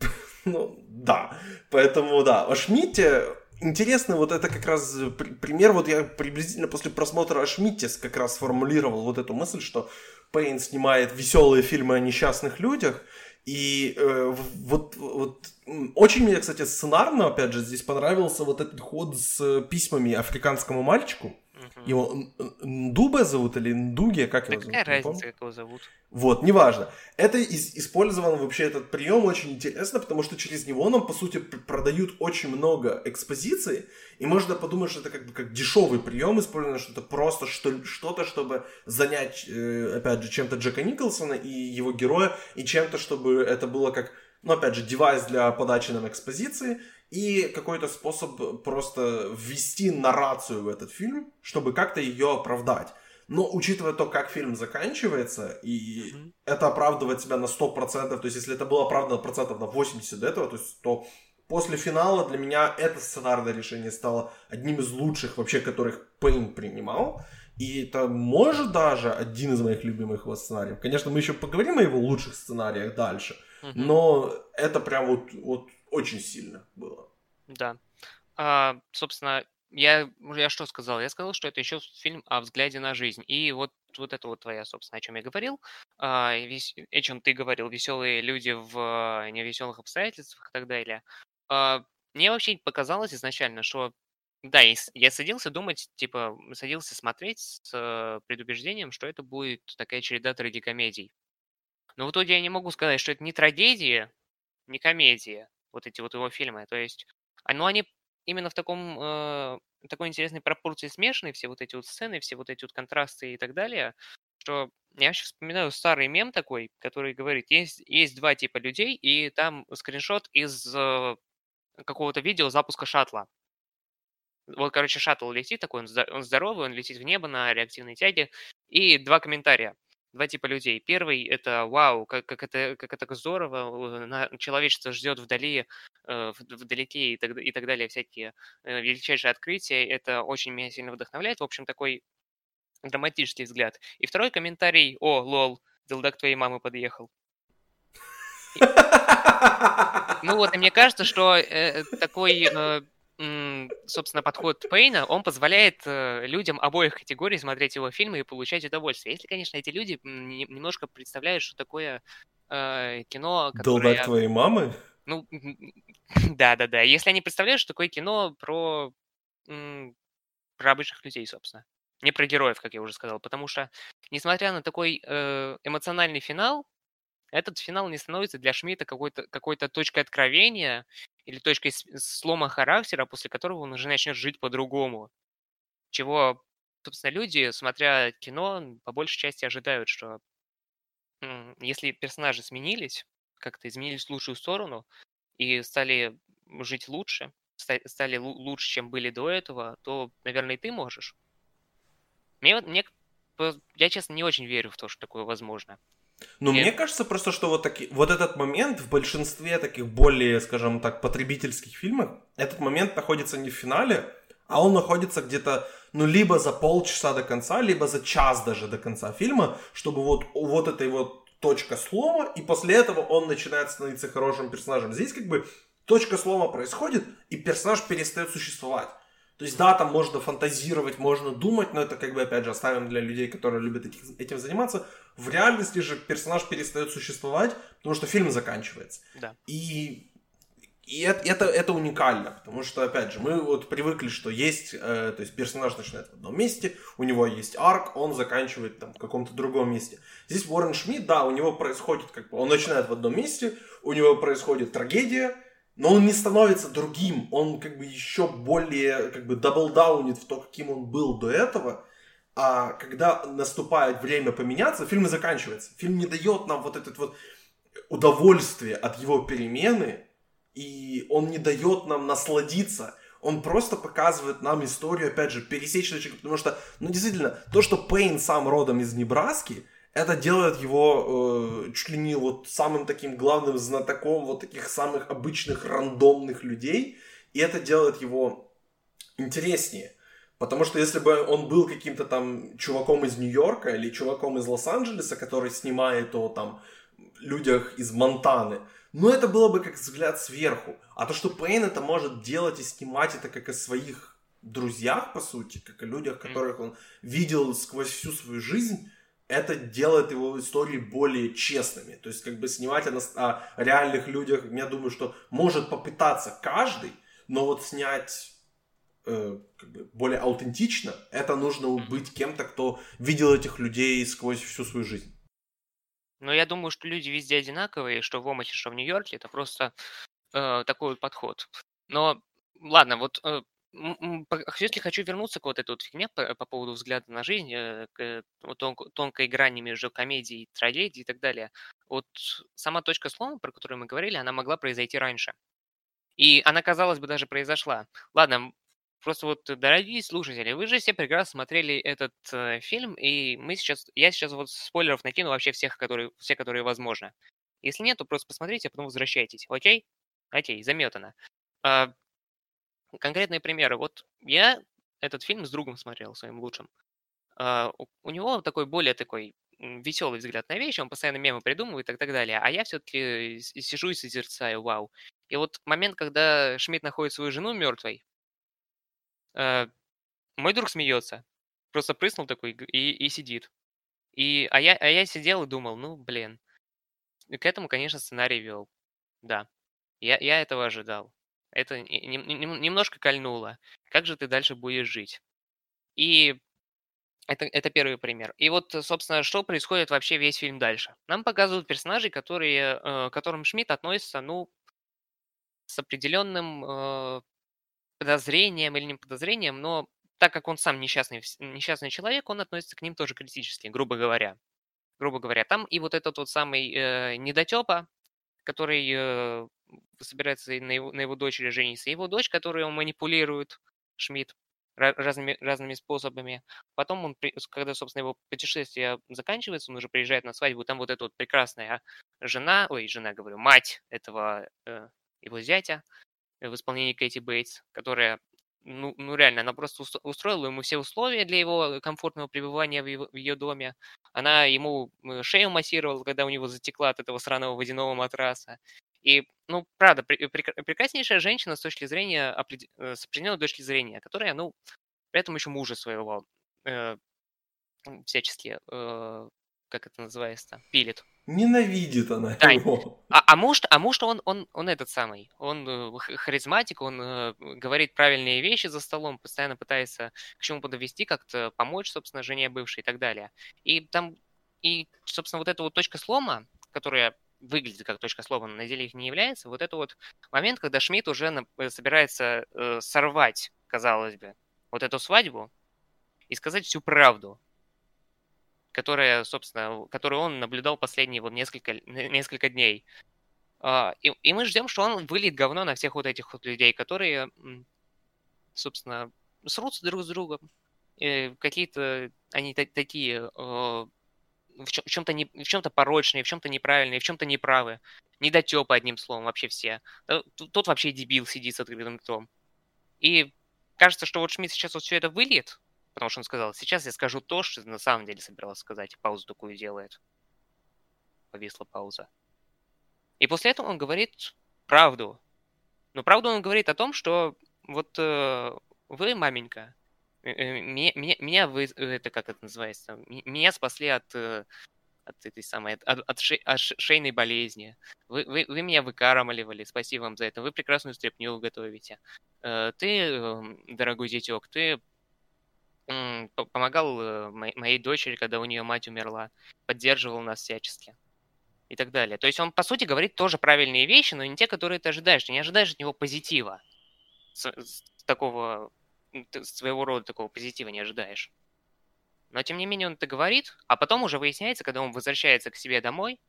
Ну, да. Поэтому, да. О Шмидте интересно, вот это как раз при- пример, вот я приблизительно после просмотра о Шмидте как раз сформулировал вот эту мысль, что Пейн снимает веселые фильмы о несчастных людях, и э, вот, вот очень мне, кстати, сценарно, опять же, здесь понравился вот этот ход с э, письмами африканскому мальчику, Угу. Его Ндубе зовут или Ндуге, как его зовут? какая разница, как его зовут? Вот, неважно. Это из, использован вообще этот прием очень интересно, потому что через него нам, по сути, продают очень много экспозиции, и можно подумать, что это как бы как дешевый прием, использовано что-то просто что, что-то, чтобы занять, э, опять же, чем-то Джека Николсона и его героя, и чем-то, чтобы это было как, ну, опять же, девайс для подачи нам экспозиции, и какой-то способ просто ввести наррацию в этот фильм, чтобы как-то ее оправдать. Но учитывая то, как фильм заканчивается, и mm-hmm. это оправдывает себя на 100%, то есть если это было оправдано процентов на 80 до этого, то есть то после финала для меня это сценарное решение стало одним из лучших вообще, которых Пейн принимал. И это может даже один из моих любимых его сценариев. Конечно, мы еще поговорим о его лучших сценариях дальше, но это прям вот, вот очень сильно было. Да. А, собственно, я, я что сказал? Я сказал, что это еще фильм о взгляде на жизнь. И вот, вот это вот твоя, собственно, о чем я говорил. А, весь, о чем ты говорил, веселые люди в невеселых обстоятельствах и так далее. А, мне вообще показалось изначально, что да, я садился думать, типа, садился смотреть с э, предубеждением, что это будет такая череда трагикомедий. Но в итоге я не могу сказать, что это не трагедия, не комедия, вот эти вот его фильмы. То есть, ну, они именно в таком, э, такой интересной пропорции смешаны, все вот эти вот сцены, все вот эти вот контрасты и так далее, что я сейчас вспоминаю старый мем такой, который говорит, есть, есть два типа людей, и там скриншот из э, какого-то видео запуска шаттла. Вот, короче, шаттл летит такой, он, он здоровый, он летит в небо на реактивной тяге, и два комментария два типа людей. Первый это вау, как, как это как это здорово, на, человечество ждет вдали, э, вдалеке и так, и так далее всякие э, величайшие открытия. Это очень меня сильно вдохновляет. В общем, такой драматический взгляд. И второй комментарий, о, лол, дилдак твоей мамы подъехал. Ну вот, и мне кажется, что э, такой э, собственно, подход Пейна, он позволяет э, людям обоих категорий смотреть его фильмы и получать удовольствие. Если, конечно, эти люди немножко представляют, что такое э, кино, которое... Долбак твоей мамы? Ну, да-да-да. Если они представляют, что такое кино про, про обычных людей, собственно. Не про героев, как я уже сказал. Потому что, несмотря на такой э, эмоциональный финал, этот финал не становится для Шмидта какой-то какой точкой откровения или точкой слома характера, после которого он уже начнет жить по-другому. Чего, собственно, люди, смотря кино, по большей части ожидают, что если персонажи сменились, как-то изменились в лучшую сторону и стали жить лучше, стали лучше, чем были до этого, то, наверное, и ты можешь. Мне, мне, я, честно, не очень верю в то, что такое возможно. Ну, мне кажется просто, что вот, таки, вот этот момент в большинстве таких более, скажем так, потребительских фильмов, этот момент находится не в финале, а он находится где-то, ну, либо за полчаса до конца, либо за час даже до конца фильма, чтобы вот, вот этой вот точка слома, и после этого он начинает становиться хорошим персонажем. Здесь как бы точка слома происходит, и персонаж перестает существовать. То есть, да, там можно фантазировать, можно думать, но это как бы, опять же, оставим для людей, которые любят этих, этим заниматься. В реальности же персонаж перестает существовать, потому что фильм заканчивается. Да. И, и это, это, это уникально, потому что, опять же, мы вот привыкли, что есть, э, то есть персонаж начинает в одном месте, у него есть arc, он заканчивает там в каком-то другом месте. Здесь Уоррен Шмидт, да, у него происходит, как бы, он начинает в одном месте, у него происходит трагедия, но он не становится другим, он как бы еще более как бы даблдаунит в то, каким он был до этого, а когда наступает время поменяться, фильм и заканчивается. Фильм не дает нам вот этот вот удовольствие от его перемены, и он не дает нам насладиться. Он просто показывает нам историю, опять же, пересечного человека, потому что, ну, действительно, то, что Пейн сам родом из Небраски, это делает его э, чуть ли не вот самым таким главным знатоком вот таких самых обычных рандомных людей. И это делает его интереснее. Потому что если бы он был каким-то там чуваком из Нью-Йорка или чуваком из Лос-Анджелеса, который снимает о там людях из Монтаны, ну это было бы как взгляд сверху. А то, что Пейн это может делать и снимать это как о своих друзьях, по сути, как о людях, которых он видел сквозь всю свою жизнь, это делает его истории более честными. То есть, как бы снимать о, о реальных людях, я думаю, что может попытаться каждый, но вот снять э, как бы более аутентично, это нужно быть кем-то, кто видел этих людей сквозь всю свою жизнь. Но я думаю, что люди везде одинаковые, что в Омате, что в Нью-Йорке, это просто э, такой вот подход. Но ладно, вот э, все-таки хочу вернуться к вот этой вот фигне по, по поводу взгляда на жизнь, э, к тон, тонкой грани между комедией, трагедией и так далее. Вот сама точка слома, про которую мы говорили, она могла произойти раньше. И она, казалось бы, даже произошла. Ладно, просто вот, дорогие слушатели, вы же все прекрасно смотрели этот э, фильм, и мы сейчас, я сейчас вот спойлеров накину вообще всех, которые, все, которые возможно. Если нет, то просто посмотрите, а потом возвращайтесь. Окей? Окей, заметано. А, конкретные примеры. Вот я этот фильм с другом смотрел, своим лучшим. А, у, него такой более такой веселый взгляд на вещи, он постоянно мемы придумывает и так далее. А я все-таки сижу и созерцаю, вау. И вот момент, когда Шмидт находит свою жену мертвой, э, мой друг смеется. Просто прыснул такой и, и сидит. И, а, я, а я сидел и думал, ну, блин. к этому, конечно, сценарий вел. Да. Я, я этого ожидал. Это не, не, немножко кольнуло. Как же ты дальше будешь жить? И это, это первый пример. И вот, собственно, что происходит вообще весь фильм дальше? Нам показывают персонажей, которые, э, к которым Шмидт относится, ну, с определенным э, подозрением или не подозрением, но так как он сам несчастный, несчастный человек, он относится к ним тоже критически, грубо говоря. Грубо говоря, там и вот этот вот самый э, недотепа, который э, собирается на его, на его дочери жениться, его дочь, которую он манипулирует, Шмидт, разными, разными способами. Потом он, когда, собственно, его путешествие заканчивается, он уже приезжает на свадьбу, там вот эта вот прекрасная жена, ой, жена, говорю, мать этого э, его зятя в исполнении Кэти Бейтс, которая, ну, ну реально, она просто устроила ему все условия для его комфортного пребывания в, его, в ее доме. Она ему э, шею массировала, когда у него затекла от этого сраного водяного матраса. И, ну, правда, прекраснейшая женщина с точки зрения, э, с определенной точки зрения, которая, ну, при этом еще мужа своего э, всячески, э, как это называется, пилит. Ненавидит она да. его. А, а муж, а муж он, он, он этот самый, он э, харизматик, он э, говорит правильные вещи за столом, постоянно пытается к чему-то довести, как-то помочь, собственно, жене бывшей и так далее. И там, и, собственно, вот эта вот точка слома, которая выглядит как точка слова, но на деле их не является, вот это вот момент, когда Шмидт уже на, э, собирается э, сорвать, казалось бы, вот эту свадьбу и сказать всю правду, которая, собственно, которую он наблюдал последние вот несколько, несколько дней. Uh, и, и мы ждем, что он выльет говно на всех вот этих вот людей, которые, собственно, срутся друг с другом. Какие-то они такие в, чем- в чем-то не, в чем-то порочные, в чем-то неправильные, в чем-то неправы. Недотепы, одним словом, вообще все. Тот вообще дебил сидит с открытым ртом. И кажется, что вот Шмидт сейчас вот все это выльет, потому что он сказал, сейчас я скажу то, что на самом деле собирался сказать, паузу такую делает. Повисла пауза. И после этого он говорит правду. Но правду он говорит о том, что вот э, вы, маменька, Э, меня, меня, меня вы, это как это называется, меня спасли от, э, от этой самой, от, от, шей, от шейной болезни. Вы, вы, вы меня выкармливали, спасибо вам за это. Вы прекрасную стряпню готовите. Э, ты, эм, дорогой зятек, ты помогал моей дочери, когда у нее мать умерла, поддерживал нас всячески и так далее. То есть он, по сути, говорит тоже правильные вещи, но не те, которые ты ожидаешь. Ты не ожидаешь от него позитива. С, с такого своего рода такого позитива не ожидаешь. Но тем не менее он это говорит, а потом уже выясняется, когда он возвращается к себе домой,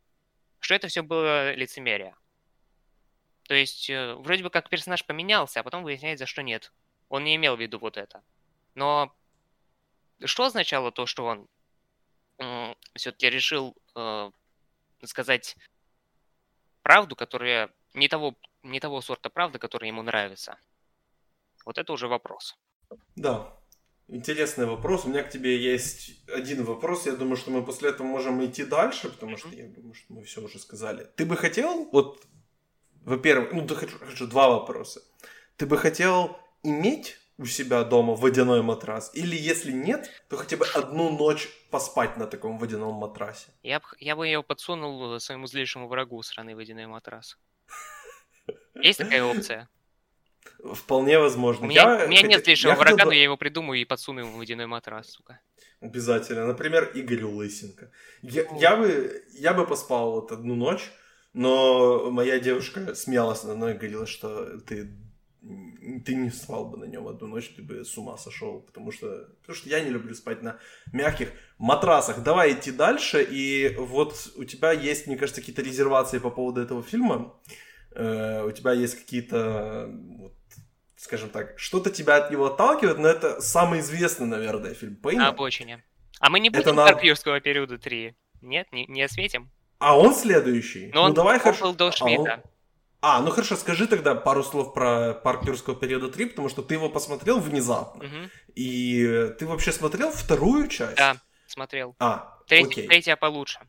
что это все было лицемерие. То есть э, вроде бы как персонаж поменялся, а потом выясняется, что нет. Он не имел в виду вот это. Но что означало то, что он э, все-таки решил э, сказать правду, которая не того, не того сорта правды, которая ему нравится? Вот это уже вопрос. Да, интересный вопрос. У меня к тебе есть один вопрос. Я думаю, что мы после этого можем идти дальше, потому что я думаю, что мы все уже сказали. Ты бы хотел, вот, во-первых, ну, ты хочу, хочу два вопроса. Ты бы хотел иметь у себя дома водяной матрас? Или если нет, то хотя бы одну ночь поспать на таком водяном матрасе? Я, б, я бы его подсунул своему злейшему врагу, сраный водяной матрас. Есть такая опция? Вполне возможно. У меня, я у меня хотя- нет злейшего я врага, хотел но я его придумаю и подсуну ему водяной матрас, сука. Обязательно. Например, Игорю Лысенко. Я, я, бы, я бы поспал вот одну ночь, но моя девушка смеялась надо мной и говорила, что ты, ты не спал бы на нем одну ночь, ты бы с ума сошел, потому что, потому что я не люблю спать на мягких матрасах. Давай идти дальше, и вот у тебя есть, мне кажется, какие-то резервации по поводу этого фильма. Э, у тебя есть какие-то, вот, скажем так, что-то тебя от него отталкивает, но это самый известный, наверное, фильм Пейна. На обочине. А мы не Это будем на- Парк юрского периода 3? Нет, не, не осветим? А он следующий? Но он, ну давай он хорошо. был до А, он- Шмидта. А, ну хорошо, скажи тогда пару слов про парк юрского периода 3, потому что ты его посмотрел внезапно. Мгм. И ты вообще смотрел вторую часть? Да, смотрел. А, Треть- окей. Третья получше.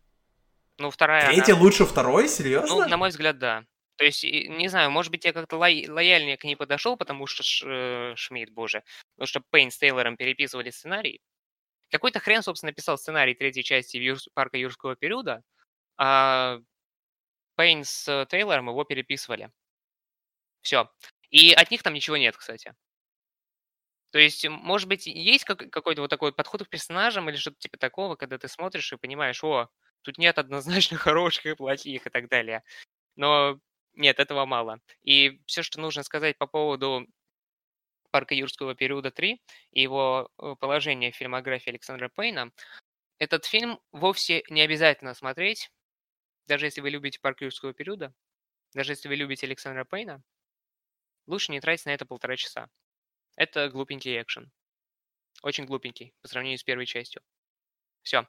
Ну, вторая... Третья она- лучше второй? Серьезно? Ну, на мой взгляд, да. То есть, не знаю, может быть, я как-то лой- лояльнее к ней подошел, потому что Ш- э, Шмидт, боже, потому что Пейн с Тейлором переписывали сценарий. Какой-то хрен, собственно, написал сценарий третьей части Юрс- парка юрского периода, а Пейн с э, Тейлором его переписывали. Все. И от них там ничего нет, кстати. То есть, может быть, есть как- какой-то вот такой подход к персонажам или что-то типа такого, когда ты смотришь и понимаешь, о, тут нет однозначно хороших и плохих и так далее. Но нет, этого мало. И все, что нужно сказать по поводу парка юрского периода 3 и его э, положения в фильмографии Александра Пейна, этот фильм вовсе не обязательно смотреть, даже если вы любите парк юрского периода, даже если вы любите Александра Пейна, лучше не тратить на это полтора часа. Это глупенький экшен. Очень глупенький по сравнению с первой частью. Все.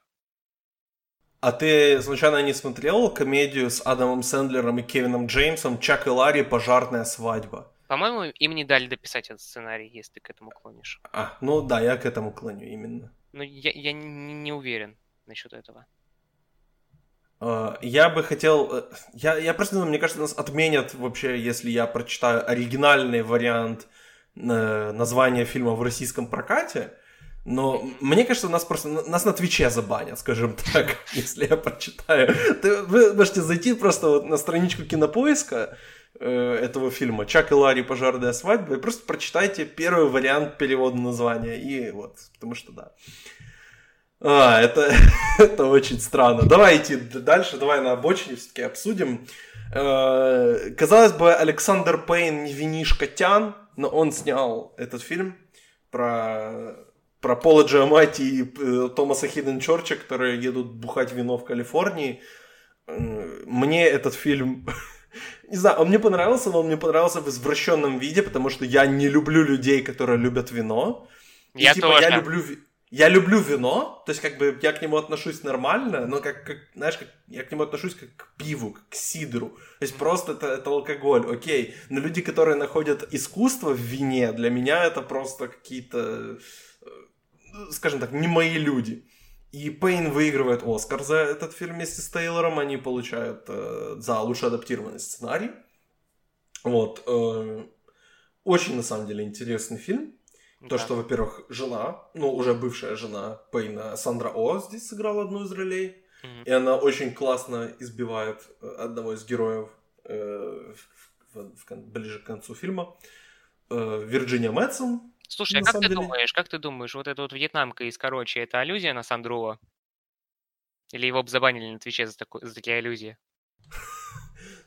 А ты случайно не смотрел комедию с Адамом Сэндлером и Кевином Джеймсом «Чак и Ларри. Пожарная свадьба»? По-моему, им не дали дописать этот сценарий, если ты к этому клонишь. А, ну да, я к этому клоню именно. Но я, я не, не уверен насчет этого. Э, Я бы хотел... э, Я, я просто думаю, мне кажется, нас отменят вообще, если я прочитаю оригинальный вариант э, названия фильма в российском прокате. Но мне кажется, нас просто... Нас на Твиче забанят, скажем так, если я прочитаю. Ты- Вы можете зайти просто вот на страничку кинопоиска э, этого фильма «Чак и Ларри. Пожарная свадьба» и просто прочитайте первый вариант перевода названия. И вот, потому что да. А, это, это очень странно. Давай идти дальше, давай на обочине все-таки обсудим. Э, Казалось бы, Александр Пейн не винишка тян, но он снял этот фильм про, про Пола Джиамати и э, Томаса Хидденчорча, которые едут бухать вино в Калифорнии. Э, Мне этот фильм... Не знаю, он мне понравился, но он мне понравился в извращенном виде, потому что я не люблю людей, которые любят вино. И, Я типа, тоже. Я люблю, я люблю вино, то есть как бы я к нему отношусь нормально, но как, как знаешь, как, я к нему отношусь как к пиву, как к сидру. То есть просто это, это алкоголь, окей. Но люди, которые находят искусство в вине, для меня это просто какие-то, э, скажем так, не мои люди. И Пейн выигрывает Оскар за этот фильм вместе с Тейлором. Они получают э, за лучший адаптированный сценарий. Вот. э, очень, на самом деле, интересный фильм. То, Да. что, во-первых, жена, ну, уже бывшая жена Пейна, Сандра О, здесь сыграла одну из ролей. Мгм. И она очень классно избивает э, одного из героев э, в- в- в ближе к концу фильма. Э, Вирджиния Мэтсон. Слушай, а как ты деле- думаешь, как ты думаешь, вот эта вот вьетнамка из Короче, это аллюзия на Сандрова? Или его бы забанили на Твиче за, такой, за такие аллюзии?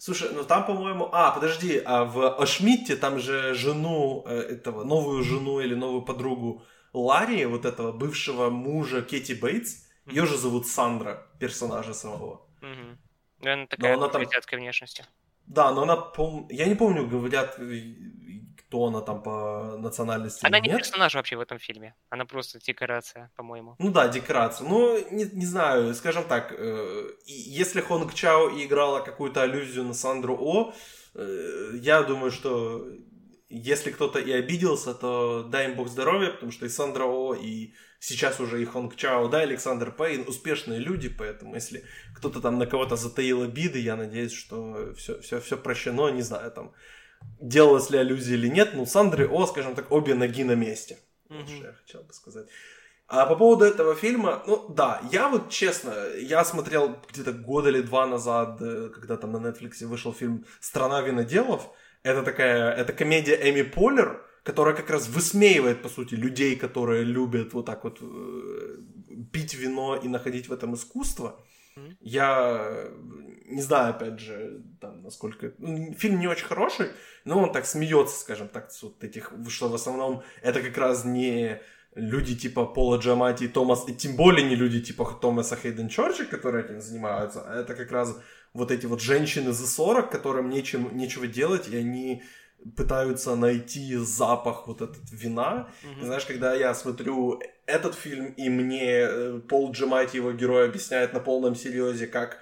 Слушай, ну там, по-моему... А, подожди, а в Ошмитте там же жену э, этого, новую жену или новую подругу Ларри, вот этого бывшего мужа Кэти Бейтс, ее же зовут Сандра, персонажа самого. Мгм. Ну, она такая она там- внешности. Да, но она, пом- я не помню, говорят, э, кто она там по национальности Она не нет. персонаж вообще в этом фильме. Она просто декорация, по-моему. Ну да, декорация. Ну, не, не знаю, скажем так, э, если Хонг Чао и играла какую-то аллюзию на Сандру О, э, я думаю, что если кто-то и обиделся, то дай им бог здоровья, потому что и Сандра О, и сейчас уже и Хонг Чао, да, Александр Пейн успешные люди, поэтому если кто-то там на кого-то затаил обиды, я надеюсь, что все, все, все прощено, не знаю, там, делалась ли аллюзия или нет, ну, Сандры О, скажем так, обе ноги на месте. Мгм. что я хотел бы сказать. А по поводу этого фильма, ну да, я вот честно, я смотрел где-то года или два назад, э, когда там на Netflix вышел фильм «Страна виноделов», это такая, это комедия Эми Поллер, которая как раз высмеивает, по сути, людей, которые любят вот так вот э, пить вино и находить в этом искусство. Я не знаю, опять же, там, насколько... Фильм не очень хороший, но он так смеется, скажем так, с вот этих... Что в основном это как раз не люди типа Пола Джамати и Томас, и тем более не люди типа Томаса Хейден Чорча, которые этим занимаются, а это как раз вот эти вот женщины за 40, которым нечем, нечего делать, и они пытаются найти запах вот этот вина. Mm-hmm. Знаешь, когда я смотрю этот фильм, и мне э, Пол Джамати, его герой, объясняет на полном серьезе, как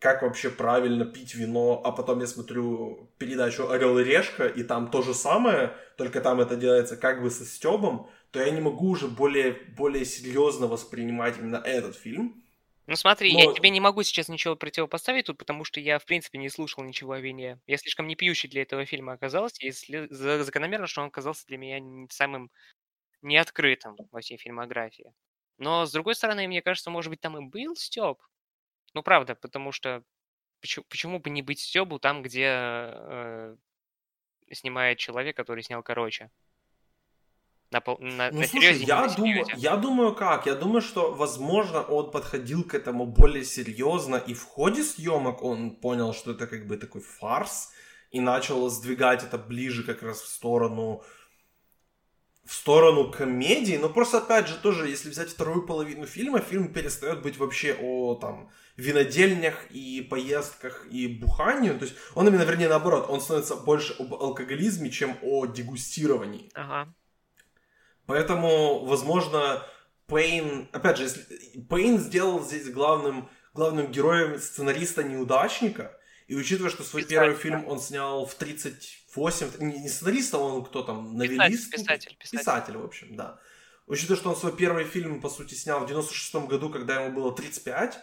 как вообще правильно пить вино, а потом я смотрю передачу «Орел и решка», и там то же самое, только там это делается как бы со стебом, то я не могу уже более, более серьезно воспринимать именно этот фильм. Ну смотри, Но... я тебе не могу сейчас ничего противопоставить тут, потому что я, в принципе, не слушал ничего о вине. Я слишком не пьющий для этого фильма оказался, и закономерно, что он оказался для меня самым неоткрытым во всей фильмографии. Но, с другой стороны, мне кажется, может быть, там и был Степ. Ну, правда, потому что почему, почему бы не быть Стебу там, где э, снимает человек, который снял короче? На, на, ну, на слушай, серьезе, я, думаю, я думаю как? Я думаю, что, возможно, он подходил к этому более серьезно, и в ходе съемок он понял, что это как бы такой фарс, и начал сдвигать это ближе как раз в сторону в сторону комедии, но просто опять же тоже, если взять вторую половину фильма, фильм перестает быть вообще о там винодельнях и поездках и буханию, то есть он именно, вернее, наоборот, он становится больше об алкоголизме, чем о дегустировании. Ага. Поэтому, возможно, Пейн, опять же, если Пейн сделал здесь главным, главным героем сценариста-неудачника, и учитывая, что свой писатель, первый фильм он снял в 38, не, не сценарист, а он кто там, новелист? Писатель, писатель, писатель. в общем, да. Учитывая, что он свой первый фильм, по сути, снял в 96 году, когда ему было 35,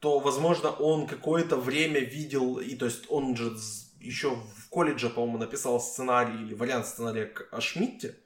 то, возможно, он какое-то время видел, и то есть он же еще в колледже, по-моему, написал сценарий или вариант сценария о Шмидте,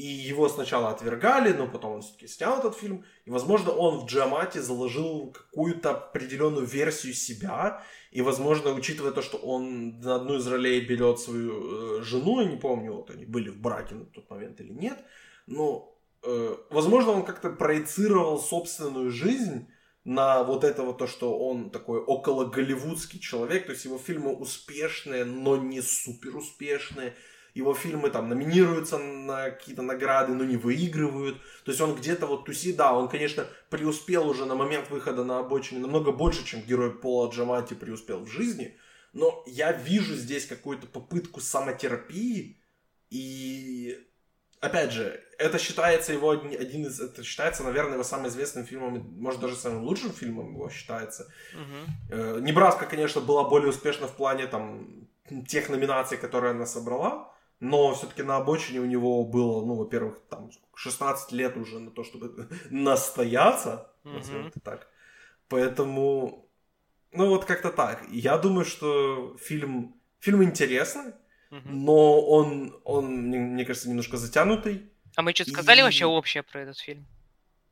и его сначала отвергали, но потом он все-таки снял этот фильм. И, возможно, он в Джамате заложил какую-то определенную версию себя. И, возможно, учитывая то, что он на одну из ролей берет свою э, жену, я не помню, вот они были в браке на тот момент или нет, но, э, возможно, он как-то проецировал собственную жизнь на вот это вот то, что он такой около голливудский человек, то есть его фильмы успешные, но не супер успешные, его фильмы там номинируются на какие-то награды, но не выигрывают. То есть он где-то вот туси, да, он, конечно, преуспел уже на момент выхода на обочине намного больше, чем герой Пола Джамати преуспел в жизни. Но я вижу здесь какую-то попытку самотерапии. И опять же, это считается его один из, это считается, наверное, его самым известным фильмом, может даже самым лучшим фильмом его считается. Uh-huh. Небраска, конечно, была более успешна в плане там тех номинаций, которые она собрала но все-таки на обочине у него было, ну, во-первых, там 16 лет уже на то, чтобы настояться, назовем это так. Поэтому, ну, вот как-то так. Я думаю, что фильм, фильм интересный, но он, он, мне кажется, немножко затянутый. А мы что-то сказали и... вообще общее про этот фильм?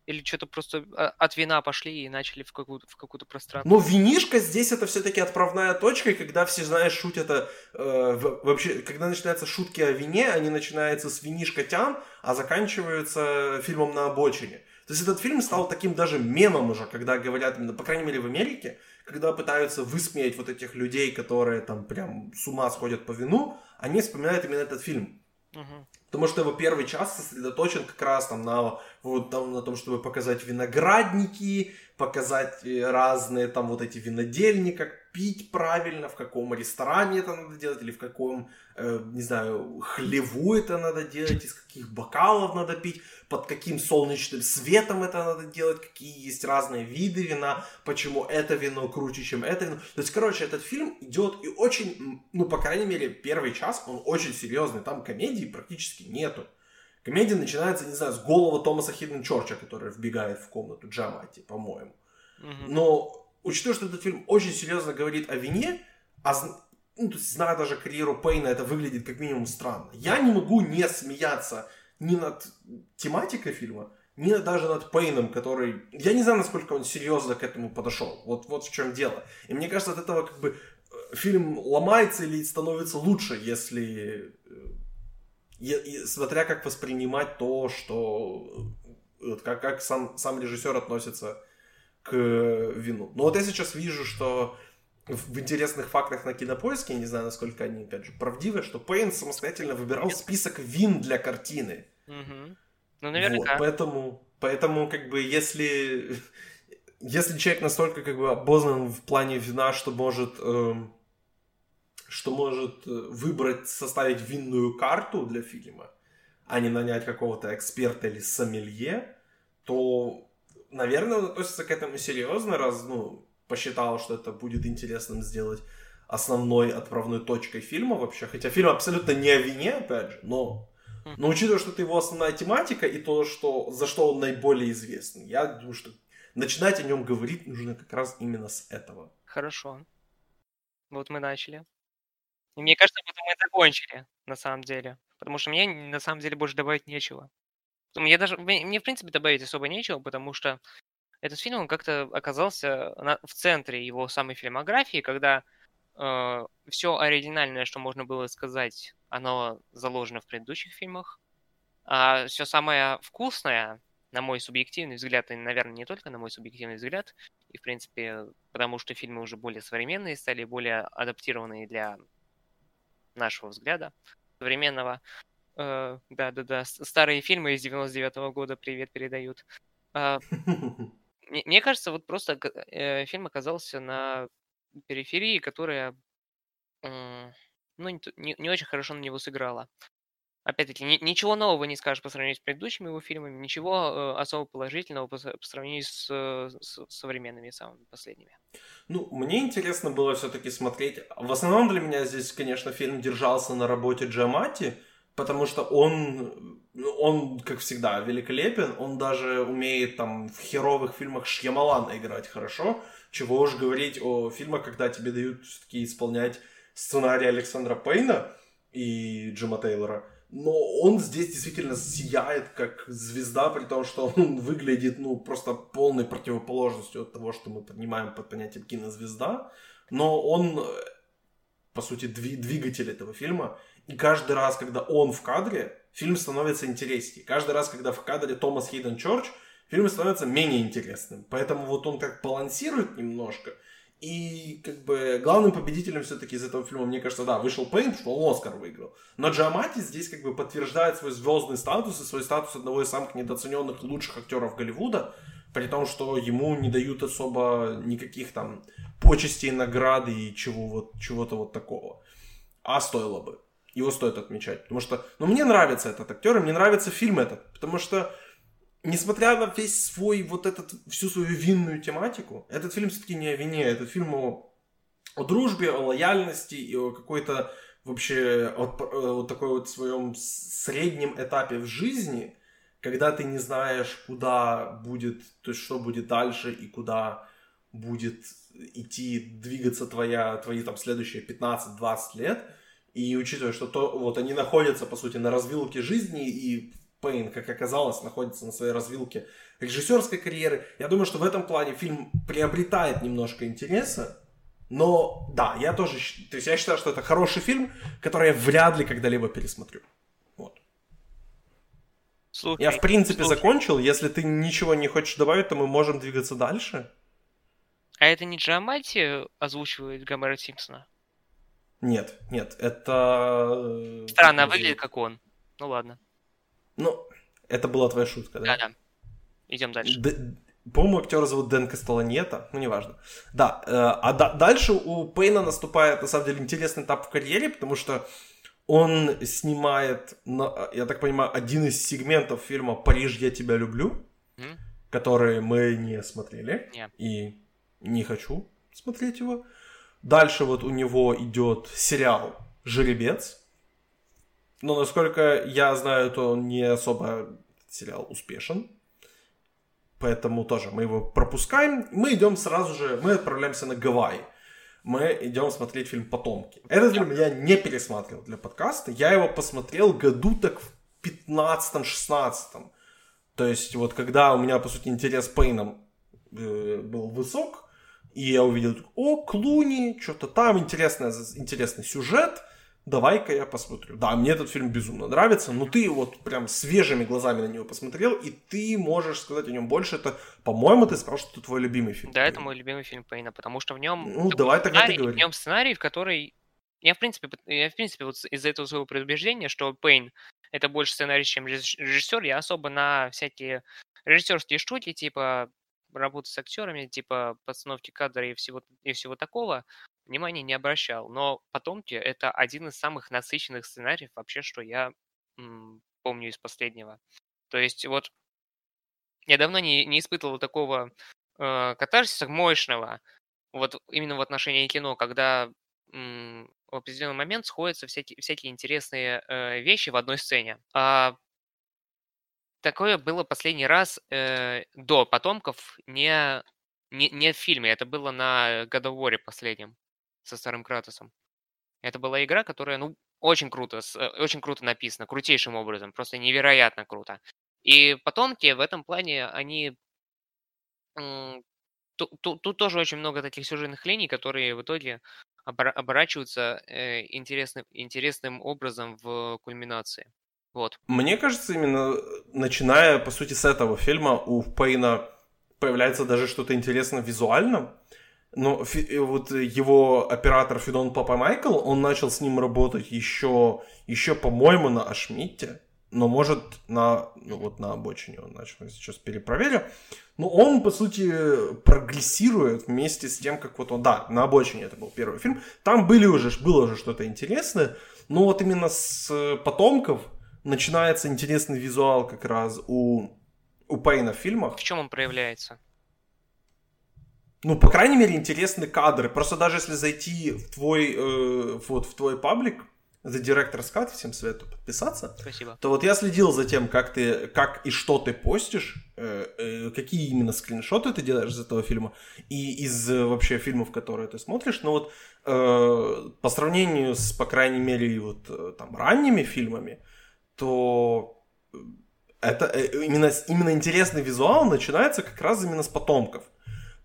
Или что-то просто а, от вина пошли и начали в какую-то, в какую-то пространство? Ну, винишка здесь это все-таки отправная точка, и когда все, знаешь, шутят это... Э, вообще, когда начинаются шутки о вине, они начинаются с винишка тян, а заканчиваются фильмом на обочине. То есть этот фильм стал таким даже мемом уже, когда говорят, именно, по крайней мере в Америке, когда пытаются высмеять вот этих людей, которые там прям с ума сходят по вину, они вспоминают именно этот фильм. Угу. Потому что его первый час сосредоточен как раз там на, вот, там, на том, чтобы показать виноградники, показать э, разные там вот эти винодельни, как пить правильно, в каком ресторане это надо делать, или в каком, э, не знаю, хлеву это надо делать, из каких бокалов надо пить, под каким солнечным светом это надо делать, какие есть разные виды вина, почему это вино круче, чем это вино. То есть, короче, этот фильм идет и очень, ну, по крайней мере, первый час, он очень серьезный, там комедии практически нету. Комедия начинается, не знаю, с голого Томаса Хидден Чорча, который вбегает в комнату Джамати, по-моему. Mm-hmm. Но учитывая, что этот фильм очень серьезно говорит о вине, а ну, то есть, зная даже карьеру Пейна, это выглядит как минимум странно. Я не могу не смеяться ни над тематикой фильма, ни даже над Пейном, который... Я не знаю, насколько он серьезно к этому подошел. Вот, вот в чем дело. И мне кажется, от этого как бы фильм ломается или становится лучше, если... Э, смотря как воспринимать то, что... Как, как сам, сам режиссер относится к вину. Но вот я сейчас вижу, что в интересных фактах на кинопоиске, я не знаю, насколько они, опять же, правдивы, что Пейн самостоятельно выбирал список вин для картины. Угу. Ну, наверняка. Вот, поэтому, поэтому, как бы, если, если человек настолько, как бы, обознан в плане вина, что может, э, что может э, выбрать, составить винную карту для фильма, а не нанять какого-то эксперта или сомелье, то, наверное, он относится к этому серьезно, раз, ну, посчитал, что это будет интересным сделать основной отправной точкой фильма вообще. Хотя фильм абсолютно не о вине, опять же, но, но учитывая, что это его основная тематика и то, что, за что он наиболее известен, я думаю, что начинать о нем говорить нужно как раз именно с этого. Хорошо. Вот мы начали. И мне кажется, вот мы закончили, на самом деле. Потому что мне, на самом деле, больше добавить нечего. Мне даже, мне, в принципе, добавить особо нечего, потому что этот фильм, он как-то оказался на, в центре его самой фильмографии, когда э, все оригинальное, что можно было сказать, оно заложено в предыдущих фильмах. А все самое вкусное, на мой субъективный взгляд, и, наверное, не только на мой субъективный взгляд, и, в принципе, потому что фильмы уже более современные стали, более адаптированные для нашего взгляда современного. Э, да-да-да, старые фильмы из 99-го года привет передают. Э, Мне, кажется, вот просто э, фильм оказался на периферии, которая ну, не, не очень хорошо на него сыграла. Опять-таки, ни, ничего нового не скажешь по сравнению с предыдущими его фильмами, ничего э, особо положительного по, по сравнению с, с современными самыми последними. Ну, мне интересно было все-таки смотреть. В основном для меня здесь, конечно, фильм держался на работе Джамати, потому что он, он, как всегда, великолепен, он даже умеет там в херовых фильмах Шьямалана играть хорошо, чего уж говорить о фильмах, когда тебе дают все-таки исполнять сценарий Александра Пейна и Джима Тейлора, но он здесь действительно сияет как звезда, при том, что он выглядит, ну, просто полной противоположностью от того, что мы понимаем под понятием кинозвезда, но он, по сути, двигатель этого фильма, и каждый раз, когда он в кадре, фильм становится интереснее. Каждый раз, когда в кадре Томас Хейден Чорч, фильм становится менее интересным. Поэтому вот он как балансирует немножко. И как бы главным победителем все-таки из этого фильма, мне кажется, да, вышел Пейн, что он Оскар выиграл. Но Джамати здесь как бы подтверждает свой звездный статус и свой статус одного из самых недооцененных лучших актеров Голливуда, при том, что ему не дают особо никаких там почестей, награды и чего вот, чего-то вот такого. А стоило бы его стоит отмечать. Потому что, ну, мне нравится этот актер, и мне нравится фильм этот. Потому что, несмотря на весь свой, вот этот, всю свою винную тематику, этот фильм все-таки не о вине, этот фильм о, о дружбе, о лояльности и о какой-то вообще вот, вот такой вот своем среднем этапе в жизни, когда ты не знаешь, куда будет, то есть что будет дальше и куда будет идти, двигаться твоя, твои там следующие 15-20 лет – и учитывая, что то, вот они находятся, по сути, на развилке жизни, и Пейн, как оказалось, находится на своей развилке режиссерской карьеры, я думаю, что в этом плане фильм приобретает немножко интереса, но да, я тоже, то есть я считаю, что это хороший фильм, который я вряд ли когда-либо пересмотрю. Вот. Слушай, я в принципе слушай. закончил. Если ты ничего не хочешь добавить, то мы можем двигаться дальше. А это не Джамати озвучивает Гомера Симпсона? Нет, нет, это... Э, Странно, а выглядит как он. Ну ладно. Ну, это была твоя шутка, да? Да-да. Идем дальше. Д- по-моему, актера зовут Дэн Кастеланета, ну, неважно. Да, э, а да, дальше у Пейна наступает, на самом деле, интересный этап в карьере, потому что он снимает, я так понимаю, один из сегментов фильма «Париж, я тебя люблю», mm-hmm. который мы не смотрели, yeah. и не хочу смотреть его. Дальше вот у него идет сериал «Жеребец». Но насколько я знаю, то он не особо сериал успешен. Поэтому тоже мы его пропускаем. Мы идем сразу же, мы отправляемся на Гавайи. Мы идем смотреть фильм «Потомки». Этот фильм я не пересматривал для подкаста. Я его посмотрел году так в 15-16. То есть вот когда у меня, по сути, интерес Пейном э, был высок, И я увидел, о, Клуни, что-то там, интересный, интересный сюжет, давай-ка я посмотрю. Да, мне этот фильм безумно нравится, но ты вот прям свежими глазами на него посмотрел, и ты можешь сказать о нем больше. Это, по-моему, ты сказал, что это твой любимый фильм. Да, это мой любимый фильм Пейна, потому что в нем... Ну, давай тогда ты говори. В нем сценарий, в который... Я, в принципе, я, в принципе, вот из-за этого своего предубеждения, что Пейн это больше сценарий, чем режиссер, я особо на всякие режиссерские штуки, типа работы с актерами, типа постановки кадра и всего, и всего такого, внимания не обращал. Но «Потомки» — это один из самых насыщенных сценариев вообще, что я м, помню из последнего. То есть вот я давно не, не испытывал такого э, катарсиса мощного, вот именно в отношении кино, когда м, в определенный момент сходятся всякие, всякие интересные э, вещи в одной сцене. А такое было последний раз э, до «Потомков», не, не, не в фильме. Это было на of War последнем со старым Кратосом. Это была игра, которая, ну, очень круто, э, очень круто написана, крутейшим образом, просто невероятно круто. И «Потомки» в этом плане, они... Тут, тут, тут тоже очень много таких сюжетных линий, которые в итоге оборачиваются э, интересным, интересным образом в кульминации. Вот. Мне кажется, именно начиная, по сути, с этого фильма у Пейна появляется даже что-то интересное визуально. Но фи- вот его оператор Фидон Папа Майкл, он начал с ним работать еще, еще по-моему, на Ашмите. Но может на, ну вот на обочине он начал, я сейчас перепроверю. Но он, по сути, прогрессирует вместе с тем, как вот он... Да, на обочине это был первый фильм. Там были уже, было уже что-то интересное. Но вот именно с потомков начинается интересный визуал как раз у, у Пейна в фильмах. В чем он проявляется? Ну, по крайней мере, интересные кадры. Просто даже если зайти в твой, э, вот, в твой паблик, The Director's Cut, всем советую подписаться. Спасибо. То вот я следил за тем, как ты, как и что ты постишь, э, э, какие именно скриншоты ты делаешь из этого фильма и из э, вообще фильмов, которые ты смотришь. Но вот э, по сравнению с, по крайней мере, вот э, там ранними фильмами, то это э, именно, именно интересный визуал начинается как раз именно с потомков.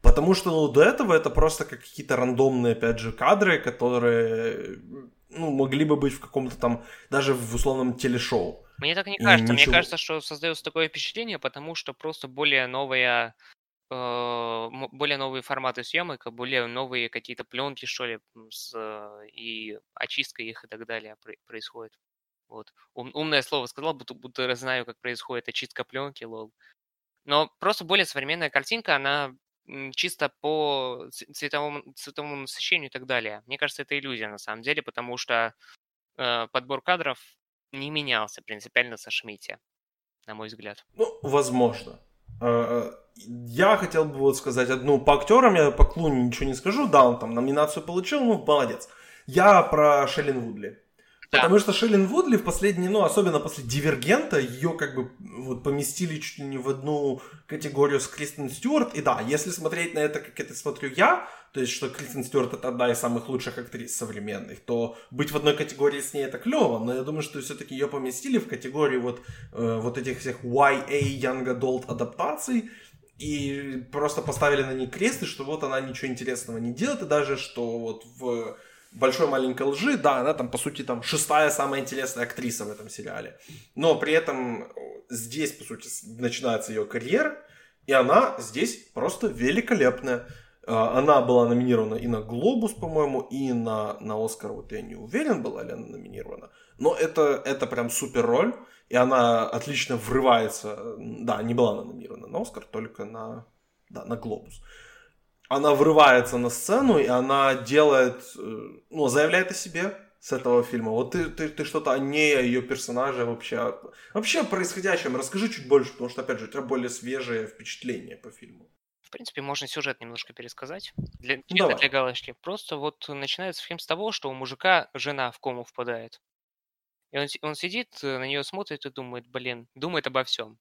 Потому что ну, до этого это просто как какие-то рандомные, опять же, кадры, которые ну, могли бы быть в каком-то там, даже в условном телешоу. Мне так не кажется. Ничего... Мне кажется, что создается такое впечатление, потому что просто более новая э, более новые форматы съемок, более новые какие-то пленки, что ли, с, и очистка их и так далее происходит. Вот. Ум, умное слово сказал, будто, будто знаю, как происходит очистка пленки, лол. Но просто более современная картинка, она чисто по цветовому, цветовому насыщению и так далее. Мне кажется, это иллюзия на самом деле, потому что э, подбор кадров не менялся принципиально со Шмите, на мой взгляд. Ну, возможно. Э, э, я хотел бы вот сказать одну по актерам, я по Клуни ничего не скажу. Да, он там номинацию получил, ну, молодец. Я про Шеллен Вудли. Да. Потому что Шейлин Вудли в последние, ну, особенно после Дивергента, ее как бы вот поместили чуть ли не в одну категорию с Кристен Стюарт. И да, если смотреть на это, как это смотрю я, то есть, что Кристен Стюарт это одна из самых лучших актрис современных, то быть в одной категории с ней это клево, но я думаю, что все-таки ее поместили в категорию вот, э, вот этих всех YA Young Adult адаптаций, и просто поставили на ней крест, и что вот она ничего интересного не делает, и даже что вот в большой маленькой лжи, да, она там, по сути, там шестая самая интересная актриса в этом сериале. Но при этом здесь, по сути, начинается ее карьера, и она здесь просто великолепная. А, она была номинирована и на «Глобус», по-моему, и на, на «Оскар». Вот я не уверен, была ли она номинирована. Но это, это прям супер роль, и она отлично врывается. Да, не была она номинирована на «Оскар», только на, да, на «Глобус» она врывается на сцену, и она делает, э, ну, заявляет о себе с этого фильма. Вот ты, ты, ты что-то о ней, о ее персонаже вообще, вообще о происходящем расскажи чуть больше, потому что, опять же, у тебя более свежее впечатление по фильму. В принципе, можно сюжет немножко пересказать. Для, чисто для галочки. Просто вот начинается фильм с того, что у мужика жена в кому впадает. И он, он сидит, э, на нее смотрит и думает, блин, думает обо всем.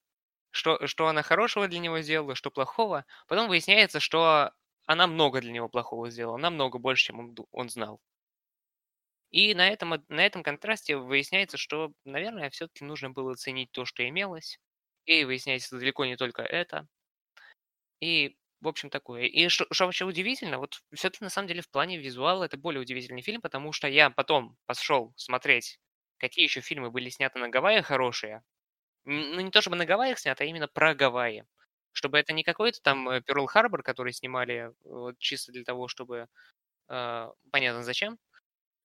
Что, что она хорошего для него сделала, что плохого. Потом выясняется, что она много для него плохого сделала, намного больше, чем он, он знал. И на этом, на этом контрасте выясняется, что, наверное, все-таки нужно было ценить то, что имелось. И выясняется далеко не только это. И в общем, такое. И что, вообще удивительно, вот все-таки на самом деле в плане визуала это более удивительный фильм, потому что я потом пошел смотреть, какие еще фильмы были сняты на Гавайях хорошие. Ну, не то чтобы на Гавайях снято, а именно про Гавайи. Чтобы это не какой-то там Перл Харбор, который снимали вот, чисто для того, чтобы... Э, понятно зачем.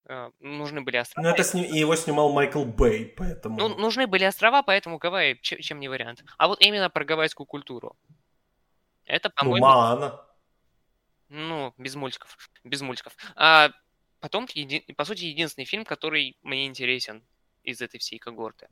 Э, нужны были острова. Ну, это сни... его снимал Майкл Бэй, поэтому... Ну, нужны были острова, поэтому Гавайи чем, чем не вариант. А вот именно про гавайскую культуру. Это, Ну, по-моему... Маана. Ну, без мультиков. Без мультиков. А потом, еди- по сути, единственный фильм, который мне интересен из этой всей когорты.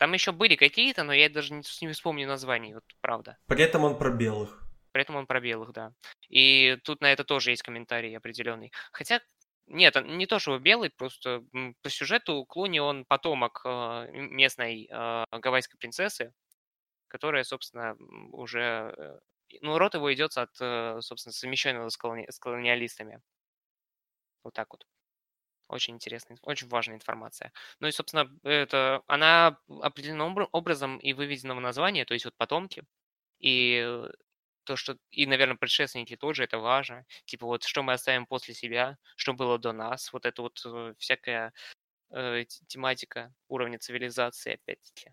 Там еще были какие-то, но я даже не, не вспомню названий, вот правда. При этом он про белых. При этом он про белых, да. И тут на это тоже есть комментарий определенный. Хотя, нет, он не то, что белый, просто по сюжету Клуни он потомок э, местной э, гавайской принцессы, которая, собственно, уже... э, Ну, род его идет от, собственно, совмещенного с, колони- с колониалистами. Вот так вот. Очень интересная, очень важная информация. Ну и, собственно, это, она определенным обра- образом и выведена в название, то есть вот потомки. И то, что, и, наверное, предшественники тоже, это важно. Типа вот, что мы оставим после себя, что было до нас, вот это вот э, всякая э, тематика уровня цивилизации, опять-таки.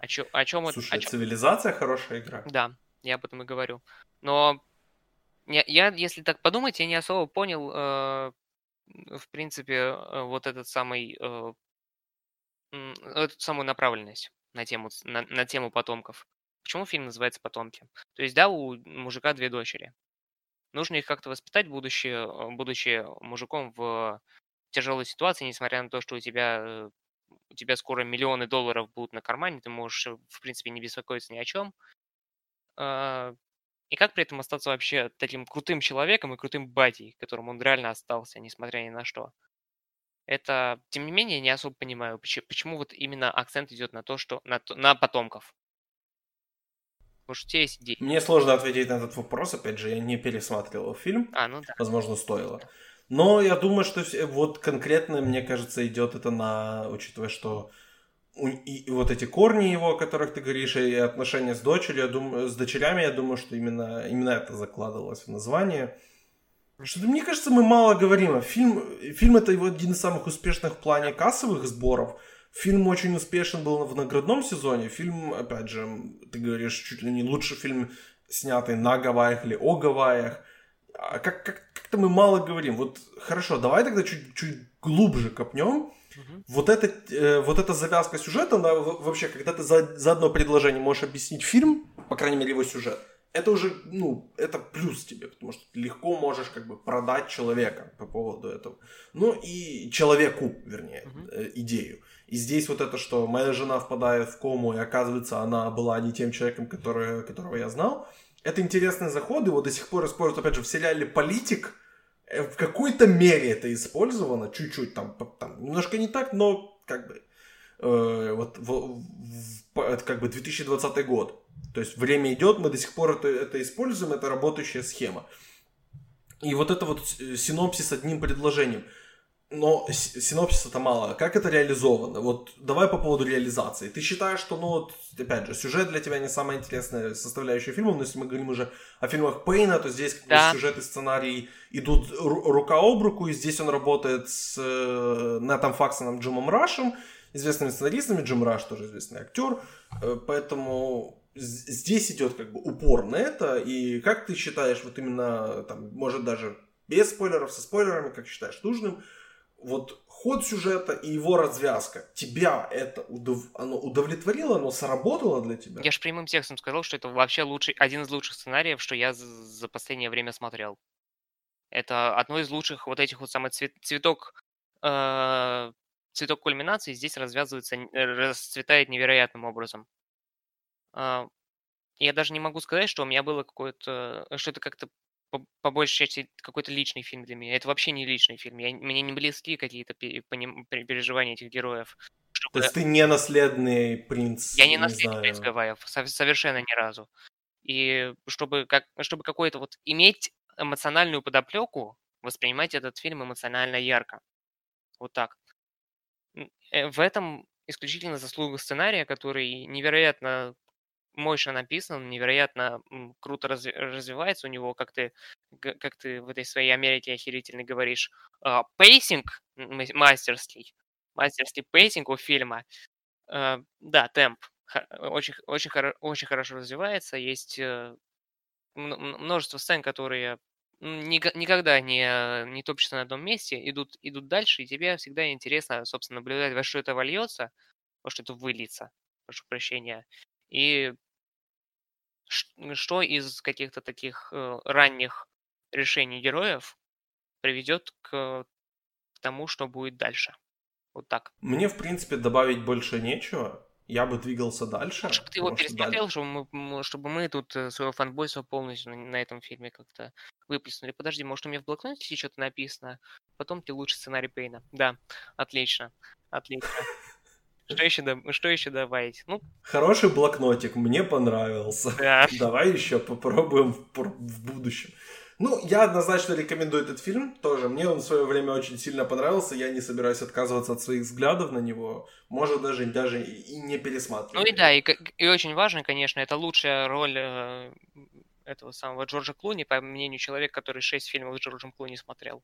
О, чё, о чем это? Слушай, цивилизация хорошая игра. Да, я об этом и говорю. Но я, я, если так подумать, я не особо понял, э, в принципе, э, вот этот самый, э, эту самую направленность на тему, на, на тему потомков. Почему фильм называется «Потомки»? То есть, да, у мужика две дочери. Нужно их как-то воспитать, будучи, э, будучи мужиком в тяжелой ситуации, несмотря на то, что у тебя, у тебя скоро миллионы долларов будут на кармане, ты можешь, в принципе, не беспокоиться ни о чем. И как при этом остаться вообще таким крутым человеком и крутым батей, которым он реально остался, несмотря ни на что. Это, тем не менее, не особо понимаю, почему, почему вот именно акцент идет на то, что на, на потомков. Что у тебя есть идеи. Мне сложно ответить на этот вопрос, опять же, я не пересматривал фильм, А, ну да. возможно, стоило. Но я думаю, что вот конкретно, мне кажется, идет это на, учитывая, что и, вот эти корни его, о которых ты говоришь, и отношения с дочерью, я думаю, с дочерями, я думаю, что именно, именно это закладывалось в название. Что-то, мне кажется, мы мало говорим. Фильм, фильм это его один из самых успешных в плане кассовых сборов. Фильм очень успешен был в наградном сезоне. Фильм, опять же, ты говоришь, чуть ли не лучший фильм, снятый на Гавайях или о Гавайях. А как, как, как-то мы мало говорим. Вот хорошо, давай тогда чуть, чуть глубже копнем. Мгм. Вот, это, э, вот эта завязка сюжета, она вообще, когда ты за, за одно предложение можешь объяснить фильм, по крайней мере его сюжет, это уже, ну, это плюс тебе, потому что ты легко можешь как бы продать человека по поводу этого. Ну и человеку, вернее, Мгм. э, идею. И здесь вот это, что моя жена впадает в кому, и оказывается, она была не тем человеком, который, которого я знал. Это интересный заход, его до сих пор используют, опять же, в сериале «Политик», в какой-то мере это использовано, чуть-чуть там, там немножко не так, но как бы э, вот в, в- это как бы 2020 год. То есть время идет, мы до сих пор это, это используем, это работающая схема. И вот это вот с- синопсис одним предложением. Но с- синопсис это мало. Как это реализовано? Вот давай по поводу реализации. Ты считаешь, что, ну вот, опять же, сюжет для тебя не самая интересная составляющая фильма, но если мы говорим уже о фильмах Пейна, то здесь как бы Да. сюжет и сценарий идут ру- рука об руку, и здесь он работает с э, Нэтом Факсоном, Джимом Рашем, известными сценаристами, Джим Раш тоже известный актер, э, поэтому здесь идет как бы упор на это, и как ты считаешь, вот именно, там, может даже без спойлеров, со спойлерами, как считаешь нужным, вот ход сюжета и его развязка, тебя это удов- оно удовлетворило, оно сработало для тебя? Я же прямым текстом сказал, что это вообще лучший, один из лучших сценариев, что я за, последнее время смотрел. Это одно из лучших вот этих вот самых цвет, цветок, э, цветок кульминации здесь развязывается, э, расцветает невероятным образом. А, я даже не могу сказать, что у меня было какое-то, что это как-то по, по большей части какой-то личный фильм для меня. Это вообще не личный фильм. Я, мне не близки какие-то переживания этих героев. То чтобы- есть ты не наследный принц, я не не наследник принц знаю. Гавайев, сов- совершенно ни разу. И чтобы, как, чтобы какой-то вот иметь эмоциональную подоплеку, воспринимать этот фильм эмоционально ярко. Вот так. Э, В этом исключительно заслуга сценария, который невероятно мощно написан, невероятно круто разви- развивается у него, как ты, как ты в этой своей Америке охерительно говоришь, а, pacing мастерский, мастерский pacing у фильма. А, да, темп очень, очень, очень хорошо развивается, есть э, множество сцен, которые никогда не, не топчутся на одном месте, идут, идут дальше, и тебе всегда интересно, собственно, наблюдать, во что это вольется, во что это выльется, прошу прощения, и что из каких-то таких э, ранних решений героев приведет к, тому, что будет дальше. Вот так. Мне, в принципе, добавить больше нечего я бы двигался дальше. Лучше бы ты его пересмотрел, дальше... чтобы, мы, чтобы мы тут э, своего фанбойства полностью на, этом фильме как-то выплеснули. Подожди, может у меня в блокноте что-то написано? Потом тебе лучше сценарий Пейна. Да, отлично, отлично. Что еще, что еще добавить? Ну, Хороший блокнотик, мне понравился. Да. Давай еще попробуем в, в будущем. Ну, я однозначно рекомендую этот фильм тоже. Мне он в свое время очень сильно понравился. Я не собираюсь отказываться от своих взглядов на него. Может, даже, даже и не пересматривать. Ну и да, и, и очень важно, конечно, это лучшая роль э, этого самого Джорджа Клуни, по мнению человека, который шесть фильмов с Джорджем Клуни смотрел.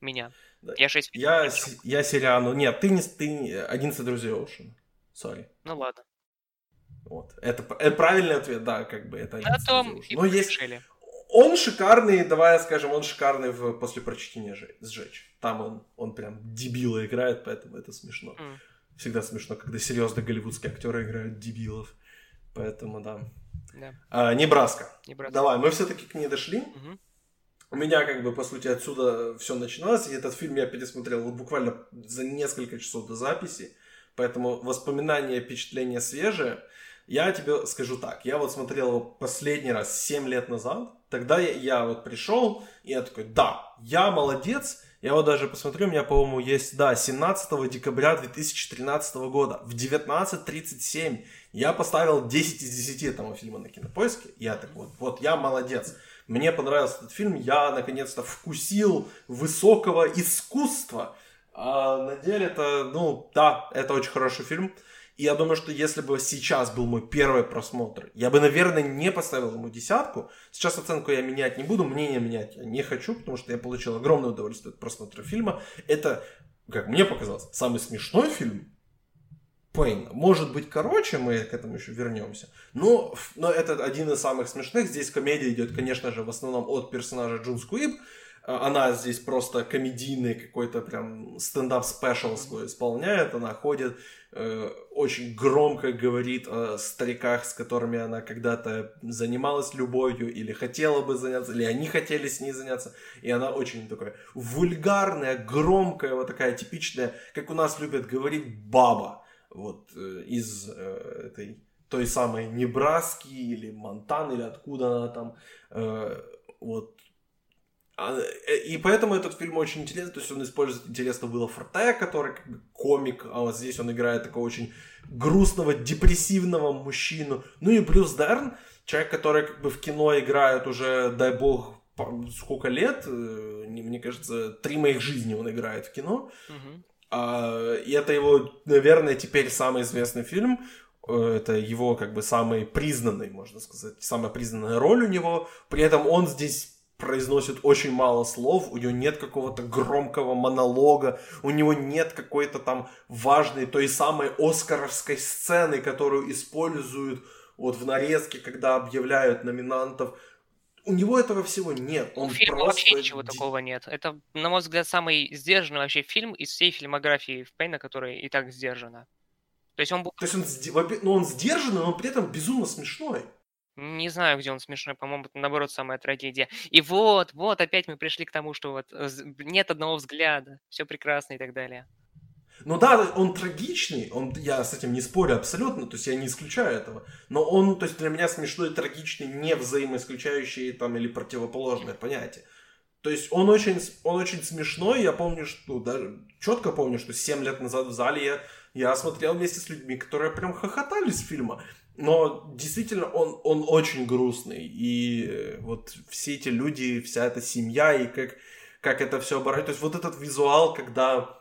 Меня. Да. Я шесть Я, с, я Сириану... Нет, ты не... Ты 11 друзей Оушен. Сори. Ну ладно. Вот. Это, это правильный ответ, да, как бы это. На том и Но есть, он шикарный, давай скажем, он шикарный в «После прочтения сжечь». Там он, он прям дебила играет, поэтому это смешно. Mm. Всегда смешно, когда серьезно голливудские актеры играют дебилов. Поэтому да. Yeah. А, Небраска. Небраска. Давай, мы все-таки к ней дошли. Mm-hmm. У меня, как бы, по сути, отсюда все начиналось. И этот фильм я пересмотрел вот буквально за несколько часов до записи. Поэтому воспоминания, впечатления свежие. Я тебе скажу так. Я вот смотрел его последний раз 7 лет назад. Тогда я, я вот пришел, и я такой, да, я молодец. Я вот даже посмотрю, у меня, по-моему, есть, да, 17 декабря 2013 года в 19.37 я поставил 10 из 10 этому фильма на кинопоиске. Я так вот, вот я молодец. Мне понравился этот фильм, я наконец-то вкусил высокого искусства. А на деле это, ну, да, это очень хороший фильм. И я думаю, что если бы сейчас был мой первый просмотр, я бы, наверное, не поставил ему десятку. Сейчас оценку я менять не буду, мнение менять я не хочу, потому что я получил огромное удовольствие от просмотра фильма. Это, как мне показалось, самый смешной фильм Пейна. Может быть, короче, мы к этому еще вернемся. Но, но это один из самых смешных. Здесь комедия идет, конечно же, в основном от персонажа Джун Скуиб. А, она здесь просто комедийный какой-то прям стендап-special свой исполняет. Она ходит, э, очень громко говорит о стариках, с которыми она когда-то занималась любовью или хотела бы заняться, или они хотели с ней заняться. И она очень такая вульгарная, громкая, вот такая типичная, как у нас любят говорить, баба. Вот э, из э, этой той самой Небраски или Монтаны, или откуда она там. Э, вот а, э, и поэтому этот фильм очень интересный, то есть он использует интересно Уилла Форте, который как бы комик, а вот здесь он играет такого очень грустного, депрессивного мужчину. Ну и Брюс Дерн, человек, который как бы в кино играет уже, дай бог, сколько лет, мне кажется, три моих жизни он играет в кино. Uh-huh. А, и это его, наверное, теперь самый известный фильм. Э, это его как бы самый признанный, можно сказать, самая признанная роль у него. При этом он здесь произносит очень мало слов, у него нет какого-то громкого монолога, у него нет какой-то там важной той самой оскаровской сцены, которую используют вот в нарезке, когда объявляют номинантов. У него этого всего нет. Он У фильма просто... вообще ничего такого нет. Это, на мой взгляд, самый сдержанный вообще фильм из всей фильмографии Пейна, которая и так сдержана. То есть он... То есть он, ну, он сдержанный, но при этом безумно смешной. Не знаю, где он смешной, по-моему, это наоборот самая трагедия. И вот, вот, опять мы пришли к тому, что вот э, нет одного взгляда, все прекрасно и так далее. Ну да, он трагичный, он, я с этим не спорю абсолютно, то есть я не исключаю этого. Но он, то есть для меня смешной и трагичный не взаимоисключающие там или противоположные понятия. То есть он очень, он очень смешной, я помню, что даже четко помню, что 7 лет назад в зале я, я смотрел вместе с людьми, которые прям хохотали с фильма. Но действительно он, он очень грустный. И э, вот все эти люди, вся эта семья, и как, как это все оборачивается. То есть вот этот визуал, когда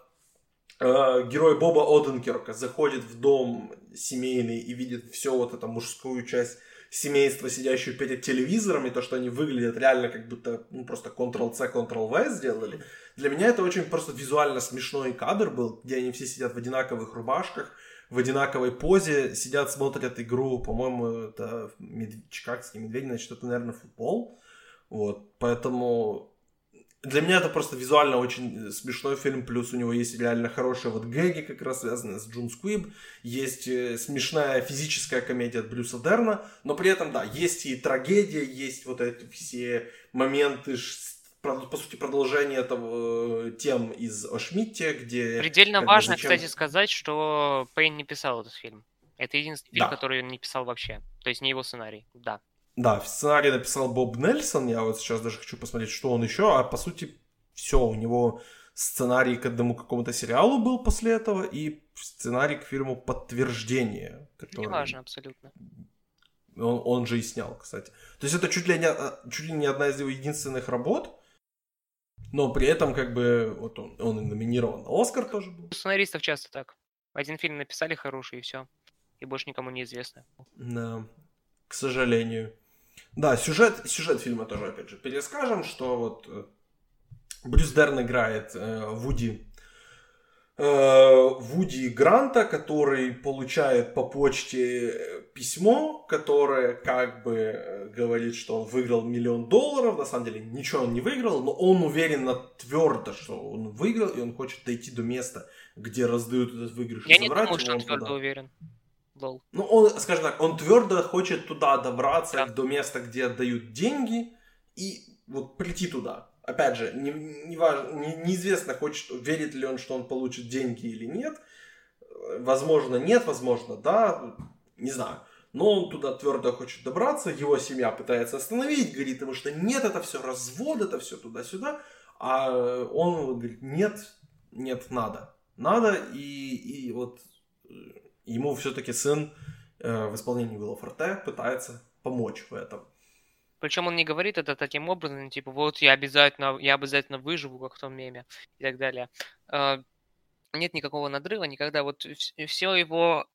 герой Боба Оденкерка заходит в дом семейный и видит все вот это мужскую часть семейства, сидящую перед телевизором, и то, что они выглядят реально как будто ну, просто Ctrl-C, Ctrl-V сделали. Для меня это очень просто визуально смешной кадр был, где они все сидят в одинаковых рубашках, в одинаковой позе, сидят, смотрят игру, по-моему, это Мед... Чикагский медведь, значит, это, наверное, футбол. Вот, поэтому для меня это просто визуально очень смешной фильм, плюс у него есть реально хорошие вот гэги, как раз связанные с Джун Сквиб, есть э, смешная физическая комедия от Брюса Дерна, но при этом, да, есть и трагедия, есть вот эти все моменты, по сути, продолжение этого э, тем из Ошмитте, где... Предельно важно, зачем... кстати, сказать, что Пейн не писал этот фильм. Это единственный фильм, да. который он не писал вообще. То есть не его сценарий, да. Да, сценарий написал Боб Нельсон, я вот сейчас даже хочу посмотреть, что он еще, а по сути все, у него сценарий к одному какому-то сериалу был после этого и сценарий к фильму «Подтверждение». Который... Неважно, абсолютно. Он, он же и снял, кстати. То есть это чуть ли, не, чуть ли не одна из его единственных работ, но при этом как бы вот он, он и номинирован на Оскар тоже был. У сценаристов часто так. Один фильм написали хороший и все. И больше никому не известно. Да, к сожалению. Да, сюжет, сюжет фильма тоже, опять же, перескажем, что вот э, Брюс Дерн играет э, Вуди э, Вуди Гранта, который получает по почте э, письмо, которое как бы говорит, что он выиграл миллион долларов. На самом деле ничего он не выиграл, но он уверенно твердо, что он выиграл, и он хочет дойти до места, где раздают этот выигрыш. Я не думаю, что он твердо туда. уверен. Лол. Ну, он, скажем так, он твердо хочет туда добраться, да. до места, где отдают деньги, и вот прийти туда. Опять же, не, не важно, не, неизвестно, хочет, верит ли он, что он получит деньги или нет. Возможно, нет, возможно, да, не знаю. Но он туда твердо хочет добраться, его семья пытается остановить, говорит ему, что нет, это все развод, это все туда-сюда. А он говорит, нет, нет, надо. Надо, и, и вот ему все-таки сын э, в исполнении Уилла Форте пытается помочь в этом. Причем он не говорит это таким образом, типа, вот я обязательно, я обязательно выживу, как в том меме и так далее. Э, нет никакого надрыва, никогда. Вот все его,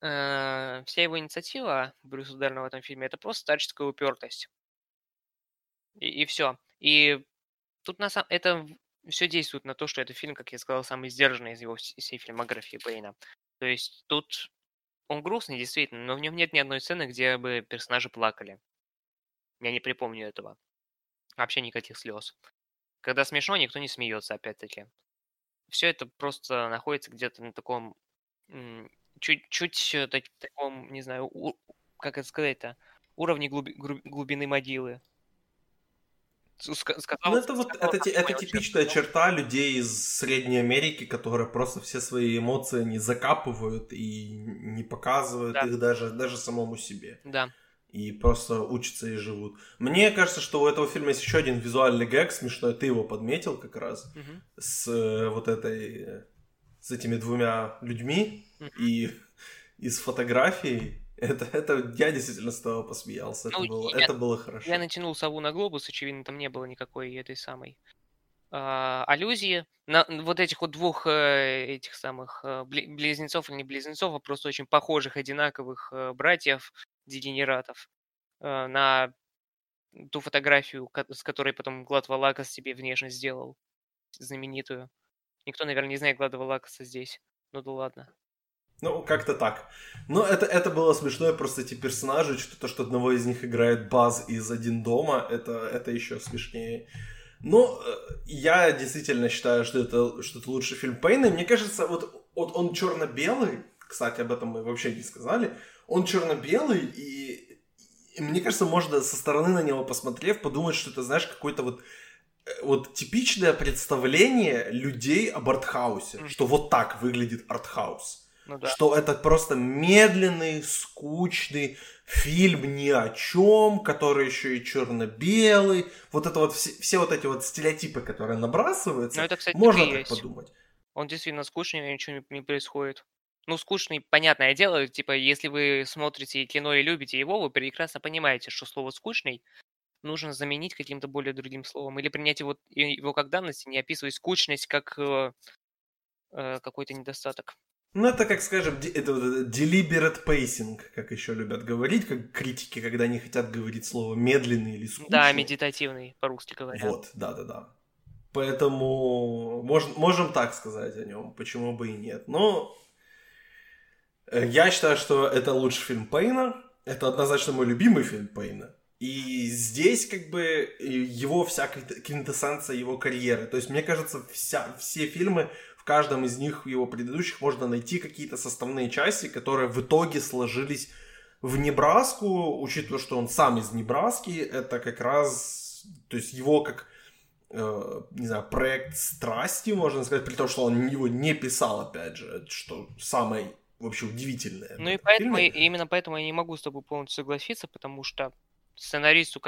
э, вся его инициатива Брюса Дерна в этом фильме, это просто старческая упертость. И, и все. И тут на самом это все действует на то, что это фильм, как я сказал, самый сдержанный из его всей фильмографии Бэйна. То есть тут он грустный, действительно, но в нем нет ни одной сцены, где бы персонажи плакали. Я не припомню этого. Вообще никаких слез. Когда смешно, никто не смеется, опять-таки. Все это просто находится где-то на таком чуть-чуть так, таком, не знаю, у, как это сказать-то, уровне глуби, глубины могилы сказал, ну, это вот сказал, это, это типичная черта людей из Средней Америки, которые просто все свои эмоции не закапывают и не показывают да. их даже, даже самому себе. Да. И просто учатся и живут. Мне кажется, что у этого фильма есть еще один визуальный гэг смешной. Ты его подметил как раз угу. с э, вот этой с этими двумя людьми угу. и из фотографий это, это я действительно с того посмеялся. Ну, это, было, я, это было хорошо. Я натянул сову на глобус, очевидно, там не было никакой этой самой э, аллюзии на вот этих вот двух э, этих самых э, близнецов или не близнецов, а просто очень похожих, одинаковых э, братьев, дегенератов, э, на ту фотографию, с которой потом Глад Валакас себе внешность сделал, знаменитую. Никто, наверное, не знает Глада Валакаса здесь. Ну да ладно. Ну, как-то так. Но это, это было смешно, просто эти персонажи, что то, что одного из них играет Баз из «Один дома», это, это еще смешнее. Но э, я действительно считаю, что это, что это лучший фильм Пейна. Мне кажется, вот, вот он черно-белый, кстати, об этом мы вообще не сказали, он черно-белый, и, и мне кажется, можно со стороны на него посмотрев, подумать, что это, знаешь, какой-то вот э, вот типичное представление людей об артхаусе, что вот так выглядит артхаус. Ну, да. Что это просто медленный, скучный фильм ни о чем, который еще и черно-белый. Вот это вот все, все вот эти вот стереотипы, которые набрасываются, ну, это, кстати, можно так есть. подумать. Он действительно скучный, ничего не, не происходит. Ну, скучный, понятное дело, типа, если вы смотрите кино и любите его, вы прекрасно понимаете, что слово «скучный» нужно заменить каким-то более другим словом. Или принять его, его как данность, не описывать скучность как э, э, какой-то недостаток. Ну, это, как скажем, это deliberate pacing, как еще любят говорить, как критики, когда не хотят говорить слово медленный или скучный. Да, медитативный, по-русски говоря. Вот, да-да-да. Поэтому мож, можем так сказать о нем, почему бы и нет. Но э, я считаю, что это лучший фильм Пейна. Это однозначно мой любимый фильм Пейна. И здесь как бы его вся квинтэссенция его карьеры. То есть, мне кажется, вся, все фильмы, в каждом из них, его предыдущих, можно найти какие-то составные части, которые в итоге сложились в Небраску, учитывая, что он сам из Небраски, это как раз, то есть его как, э, не знаю, проект страсти, можно сказать, при том, что он его не писал, опять же, что самое вообще удивительное. Ну и поэтому, именно поэтому я не могу с тобой полностью согласиться, потому что сценаристу,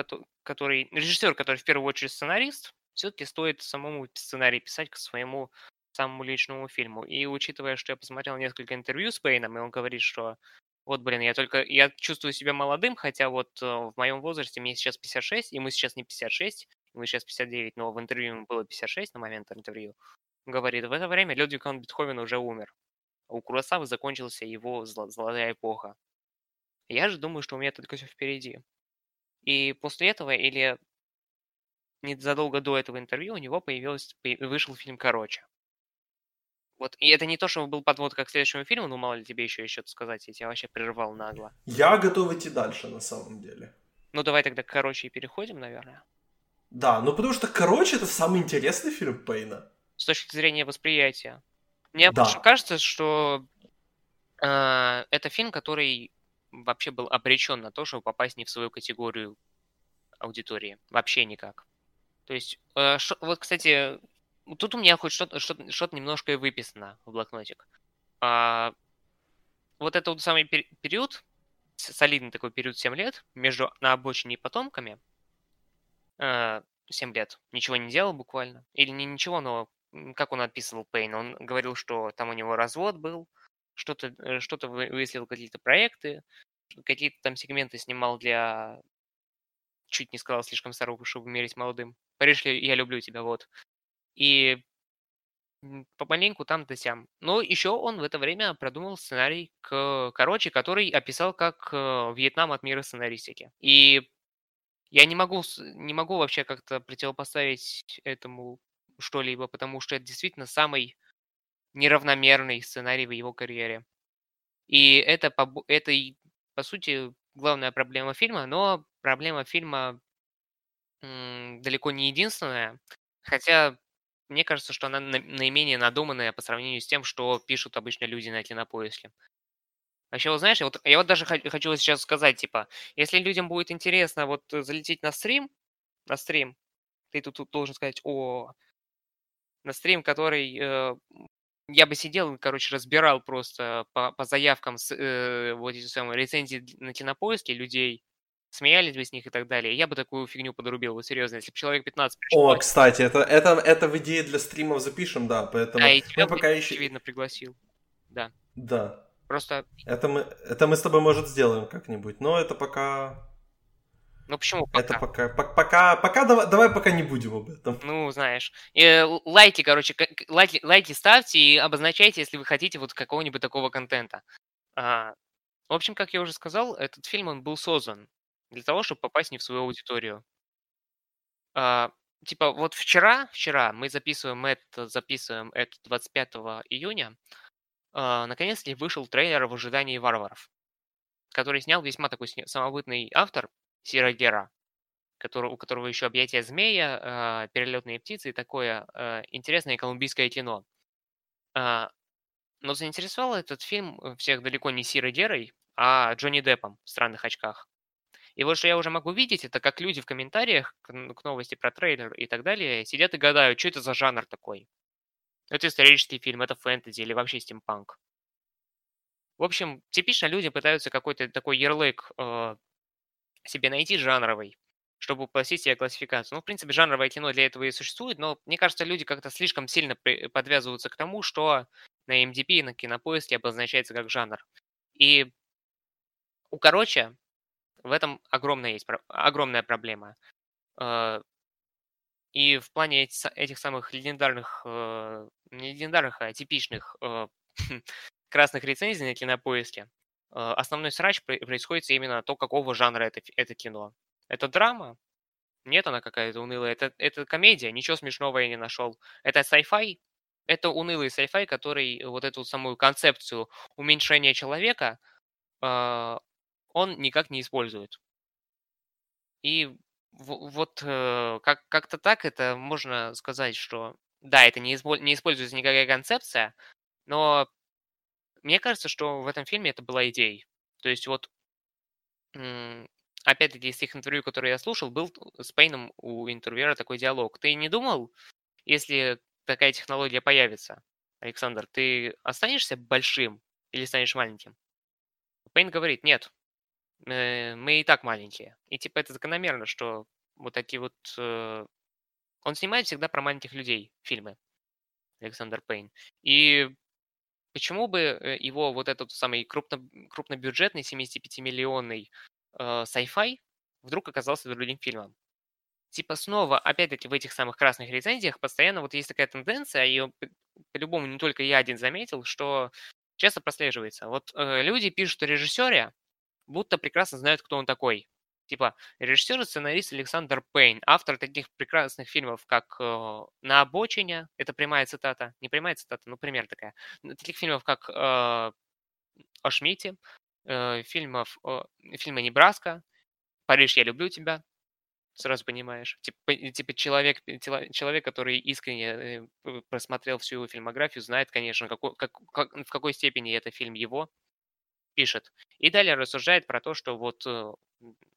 который, режиссер, который в первую очередь сценарист, все-таки стоит самому сценарий писать к своему самому личному фильму. И учитывая, что я посмотрел несколько интервью с Пейном, и он говорит, что вот, блин, я только, я чувствую себя молодым, хотя вот э, в моем возрасте мне сейчас 56, и мы сейчас не 56, мы сейчас 59, но в интервью ему было 56 на момент интервью. Говорит, в это время Людвиг Ван Бетховен уже умер. А у Курасавы закончился его золотая эпоха. Я же думаю, что у меня только все впереди. И после этого, или незадолго до этого интервью, у него появился, вышел фильм «Короче». Вот, и это не то, что был подводкой к следующему фильму, ну, мало ли тебе еще что-то сказать, я тебя вообще прервал нагло. Я готов идти дальше, на самом деле. Ну, давай тогда «Короче» и переходим, наверное. Да, ну потому что «Короче» — это самый интересный фильм Пейна. С точки зрения восприятия. Мне да. кажется, что э, это фильм, который вообще был обречен на то, чтобы попасть не в свою категорию аудитории. Вообще никак. То есть, э, шо, вот, кстати, тут у меня хоть что-то что что немножко и выписано в блокнотик. А, вот это вот самый пер период, солидный такой период 7 лет, между на обочине и потомками, э, 7 лет, ничего не делал буквально. Или не ничего, но как он описывал Пейн, он говорил, что там у него развод был, что-то э, что выяснил какие-то проекты, какие-то там сегменты снимал для... Чуть не сказал слишком старого, чтобы мерить молодым. Париж, я люблю тебя, вот. И помаленьку там да сям. Но еще он в это время продумал сценарий к короче, который описал как э, Вьетнам от мира сценаристики. И я не могу, не могу вообще как-то противопоставить этому что-либо, потому что это действительно самый неравномерный сценарий в его карьере. И это, это по сути, главная проблема фильма, но проблема фильма м, далеко не единственная. Хотя мне кажется, что она наименее надуманная по сравнению с тем, что пишут обычно люди на кинопоиске. Вообще, вот знаешь, я вот, я вот даже хочу сейчас сказать, типа, если людям будет интересно вот залететь на стрим, на стрим, ты тут, тут должен сказать, о, на стрим, который э, я бы сидел, короче, разбирал просто по, по заявкам с, э, вот эти самые рецензии на кинопоиске людей, смеялись бы с них и так далее. Я бы такую фигню подрубил, вот серьезно, если бы человек 15 пришел... О, кстати, это, это, это в идее для стримов запишем, да, поэтому... Да, и тебя пока еще... видно пригласил, да. Да. Просто... Это мы, это мы с тобой, может, сделаем как-нибудь, но это пока ну почему пока? Это пока, пока, пока давай, давай пока не будем об этом. Ну, знаешь. И, лайки, короче, лайки, лайки ставьте и обозначайте, если вы хотите вот какого-нибудь такого контента. А, в общем, как я уже сказал, этот фильм, он был создан для того, чтобы попасть не в свою аудиторию. А, типа, вот вчера, вчера мы записываем это, записываем это 25 июня, а, наконец-то вышел трейлер в ожидании варваров, который снял весьма такой самобытный автор, Сирогера, который, у которого еще объятия змея, э, перелетные птицы и такое э, интересное колумбийское кино. Э, но заинтересовал этот фильм всех далеко не Сирогерой, а Джонни Деппом в странных очках. И вот что я уже могу видеть, это как люди в комментариях к, новости про трейлер и так далее сидят и гадают, что это за жанр такой. Это исторический фильм, это фэнтези или вообще стимпанк. В общем, типично люди пытаются какой-то такой ярлык э, себе найти жанровый, чтобы упростить себе классификацию. Ну, в принципе, жанровое кино для этого и существует, но мне кажется, люди как-то слишком сильно подвязываются к тому, что на MDP и на кинопоиске обозначается как жанр. И у короче, в этом огромная есть огромная проблема. Э, и в плане этих самых легендарных, э, не легендарных, а типичных э, красных рецензий на кинопоиске основной срач происходит именно то, какого жанра это, это кино. Это драма? Нет, она какая-то унылая. Это, это комедия, ничего смешного я не нашел. Это sci-fi? Это унылый sci-fi, который вот эту самую концепцию уменьшения человека, он никак не использует. И вот э, как- как-то так это можно сказать, что да, это не, не используется никакая концепция, но мне кажется, что в этом фильме это была идеей. То есть вот, опять-таки, из тех интервью, которые я слушал, был с Пейном у интервьюера такой диалог. Ты не думал, если такая технология появится, Александр, ты останешься большим или станешь маленьким? Пейн говорит, нет, мы и так маленькие. И типа это закономерно, что вот такие вот... Э, он снимает всегда про маленьких людей фильмы, Александр Пейн. И почему бы э, его вот этот самый крупно, крупнобюджетный 75-миллионный э, sci-fi вдруг оказался другим фильмом? Типа снова, опять-таки, в этих самых красных рецензиях постоянно вот есть такая тенденция, и по-любому не только я один заметил, что часто прослеживается. Вот э, люди пишут о режиссере, будто прекрасно знают, кто он такой. Типа, режиссер и сценарист Александр Пейн, автор таких прекрасных фильмов, как э, «На обочине», это прямая цитата, не прямая цитата, ну, пример такая, таких фильмов, как э, «О Шмите», э, фильмов, э, фильма «Небраска», «Париж, я люблю тебя», сразу понимаешь. Типа, типа человек, человек, который искренне э, просмотрел всю его фильмографию, знает, конечно, какой, как, как, в какой степени это фильм его, пишет. И далее рассуждает про то, что вот э,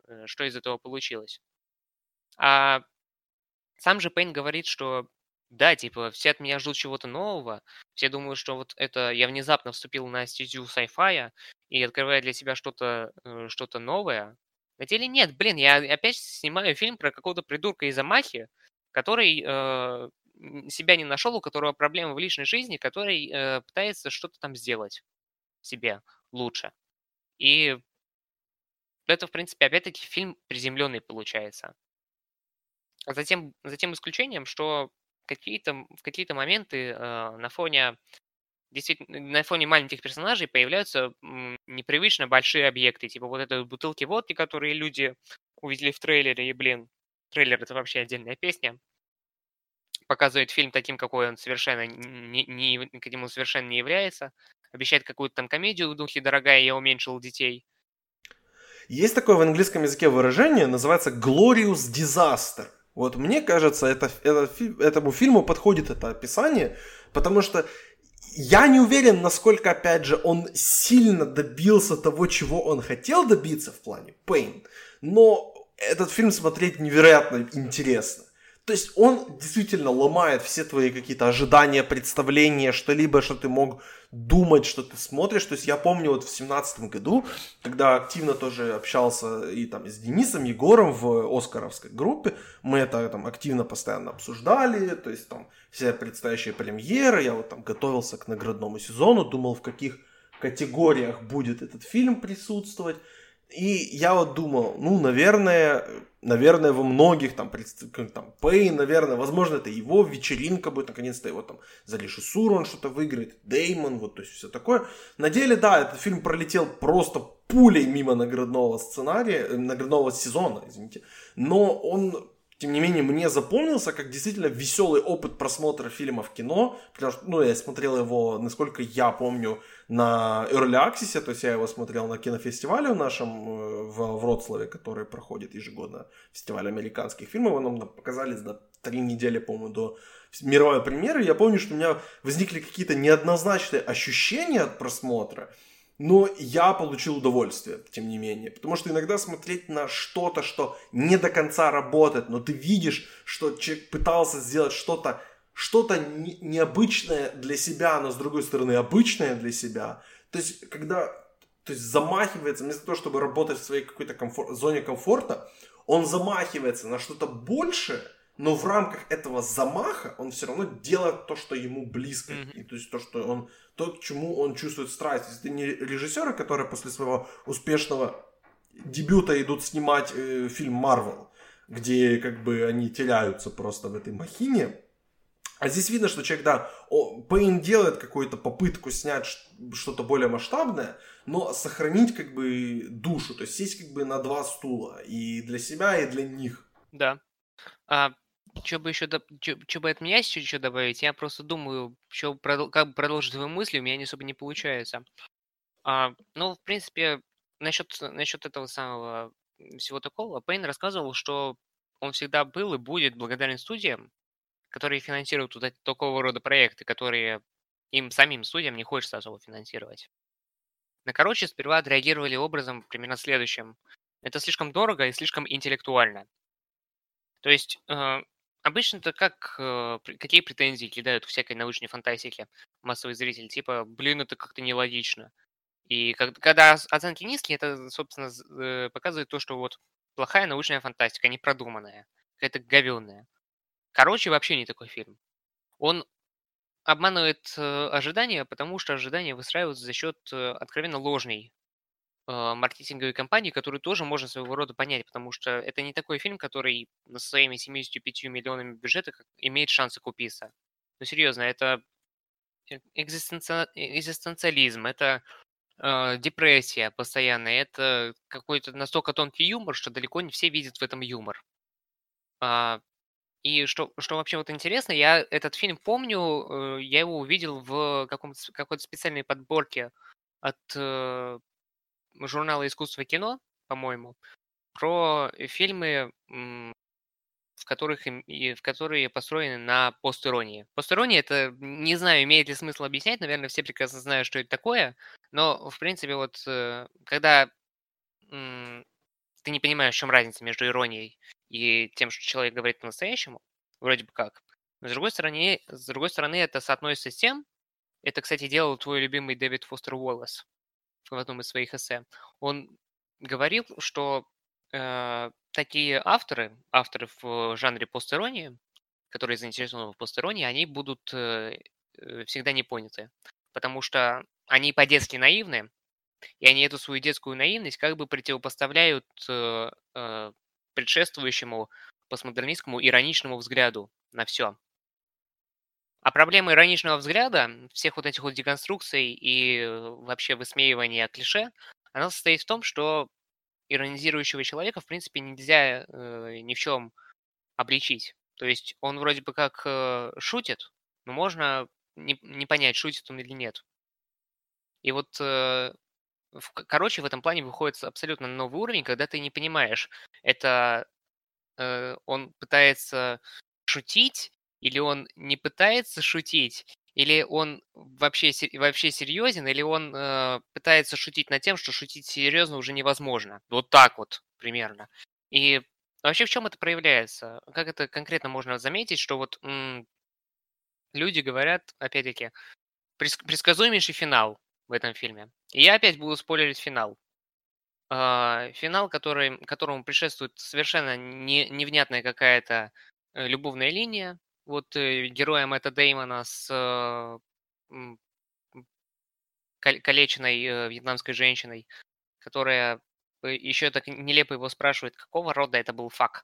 э, что из этого получилось. А сам же Пейн говорит, что да, типа, все от меня ждут чего-то нового, все думают, что вот это я внезапно вступил на стезю sci-fi и открываю для себя что-то э, что новое. На деле нет, блин, я опять снимаю фильм про какого-то придурка из Амахи, который э, себя не нашел, у которого проблемы в личной жизни, который э, пытается что-то там сделать себе лучше. И это, в принципе, опять-таки фильм приземленный получается. А затем, за тем исключением, что какие-то, в какие-то моменты э, на фоне действительно на фоне маленьких персонажей появляются непривычно большие объекты, типа вот этой бутылки водки, которые люди увидели в трейлере, и, блин, трейлер это вообще отдельная песня. Показывает фильм таким, какой он совершенно не, не, каким он совершенно не является обещает какую-то там комедию в духе «Дорогая, я уменьшил детей». Есть такое в английском языке выражение, называется «glorious disaster». Вот мне кажется, это, это, этому фильму подходит это описание, потому что я не уверен, насколько, опять же, он сильно добился того, чего он хотел добиться в плане Пейн, но этот фильм смотреть невероятно интересно. То есть он действительно ломает все твои какие-то ожидания, представления, что-либо, что ты мог думать, что ты смотришь. То есть я помню вот в семнадцатом году, когда активно тоже общался и там с Денисом Егором в Оскаровской группе, мы это там активно постоянно обсуждали, то есть там все предстоящие премьеры, я вот там готовился к наградному сезону, думал в каких категориях будет этот фильм присутствовать. И я вот думал, ну, наверное, наверное, во многих там, там Пейн, наверное, возможно, это его вечеринка будет, наконец-то его там за режиссуру он что-то выиграет, Деймон, вот, то есть все такое. На деле, да, этот фильм пролетел просто пулей мимо наградного сценария, э, наградного сезона, извините, но он тем не менее, мне запомнился как действительно веселый опыт просмотра фильма в кино, потому что, ну, я смотрел его, насколько я помню, на Early Access, то есть я его смотрел на кинофестивале в нашем э, в Вроцлаве, который проходит ежегодно, фестиваль американских фильмов, его нам показали за три недели, по-моему, до мировой премьеры, я помню, что у меня возникли какие-то неоднозначные ощущения от просмотра, но я получил удовольствие, тем не менее. Потому что иногда смотреть на что-то, что не до конца работает, но ты видишь, что человек пытался сделать что-то что-то необычное для себя, но с другой стороны обычное для себя. То есть, когда то есть замахивается, вместо того, чтобы работать в своей какой-то комфор- зоне комфорта, он замахивается на что-то большее, но в рамках этого замаха он все равно делает то, что ему близко, mm-hmm. и то есть то, что он, то, к чему он чувствует страсть. Если ты не режиссеры, которые после своего успешного дебюта идут снимать э, фильм Марвел, где как бы они теряются просто в этой махине, А здесь видно, что человек, да, Пейн делает какую-то попытку снять что-то более масштабное, но сохранить как бы душу, то есть сесть как бы на два стула, и для себя, и для них. Да. А что бы еще, что бы от меня еще, еще добавить? Я просто думаю, что как бы продолжить твою мысли, у меня не особо не получается. А, ну, в принципе, насчет, насчет этого самого всего такого, Пейн рассказывал, что он всегда был и будет благодарен студиям, которые финансируют вот такого рода проекты, которые им самим студиям не хочется особо финансировать. На короче, сперва отреагировали образом примерно следующим. Это слишком дорого и слишком интеллектуально. То есть э, обычно-то как, э, какие претензии кидают всякой научной фантастике массовый зритель? Типа, блин, это как-то нелогично. И как, когда оценки низкие, это, собственно, э, показывает то, что вот плохая научная фантастика, непродуманная, какая-то говенная. Короче, вообще не такой фильм. Он обманывает э, ожидания, потому что ожидания выстраиваются за счет э, откровенно ложной э, маркетинговой кампании, которую тоже можно своего рода понять, потому что это не такой фильм, который со своими 75 миллионами бюджета имеет шансы купиться. Ну, серьезно, это экзистенци... экзистенциализм, это э, депрессия постоянная, это какой-то настолько тонкий юмор, что далеко не все видят в этом юмор. А, и что, что вообще вот интересно, я этот фильм помню, э, я его увидел в какой-то специальной подборке от э, журнала «Искусство кино», по-моему, про фильмы, в которых и в которые построены на постиронии. Постирония это не знаю, имеет ли смысл объяснять, наверное, все прекрасно знают, что это такое, но в принципе вот э, когда ты не понимаешь, в чем разница между иронией и тем, что человек говорит по-настоящему, вроде бы как. Но с другой стороны, с другой стороны, это соотносится с тем, это, кстати, делал твой любимый Дэвид Фостер Уоллес в одном из своих эссе. Он говорил, что э, такие авторы, авторы в жанре постеронии, которые заинтересованы в постеронии, они будут э, э всегда не поняты, потому что они по-детски наивны, и они эту свою детскую наивность как бы противопоставляют э, э, предшествующему постмодернистскому ироничному взгляду на все. А проблема ироничного взгляда, всех вот этих вот деконструкций и э, вообще высмеивания клише, она состоит в том, что иронизирующего человека, в принципе, нельзя э, ни в чем обличить. То есть он вроде бы как э, шутит, но можно не, не понять, шутит он или нет. И вот э, короче, в этом плане выходит абсолютно новый уровень, когда ты не понимаешь, это э, он пытается шутить, или он не пытается шутить, или он вообще, вообще серьезен, или он э, пытается шутить над тем, что шутить серьезно уже невозможно. Вот так вот примерно. И вообще в чем это проявляется? Как это конкретно можно заметить, что вот м- люди говорят, опять-таки, предсказуемейший финал в этом фильме. И я опять буду спойлерить финал. Uh, финал, который, которому предшествует совершенно не, невнятная какая-то э, любовная линия. Вот э, героя Мэтта Деймона с э, калеченной вьетнамской женщиной, которая еще так нелепо его спрашивает, какого рода это был фак?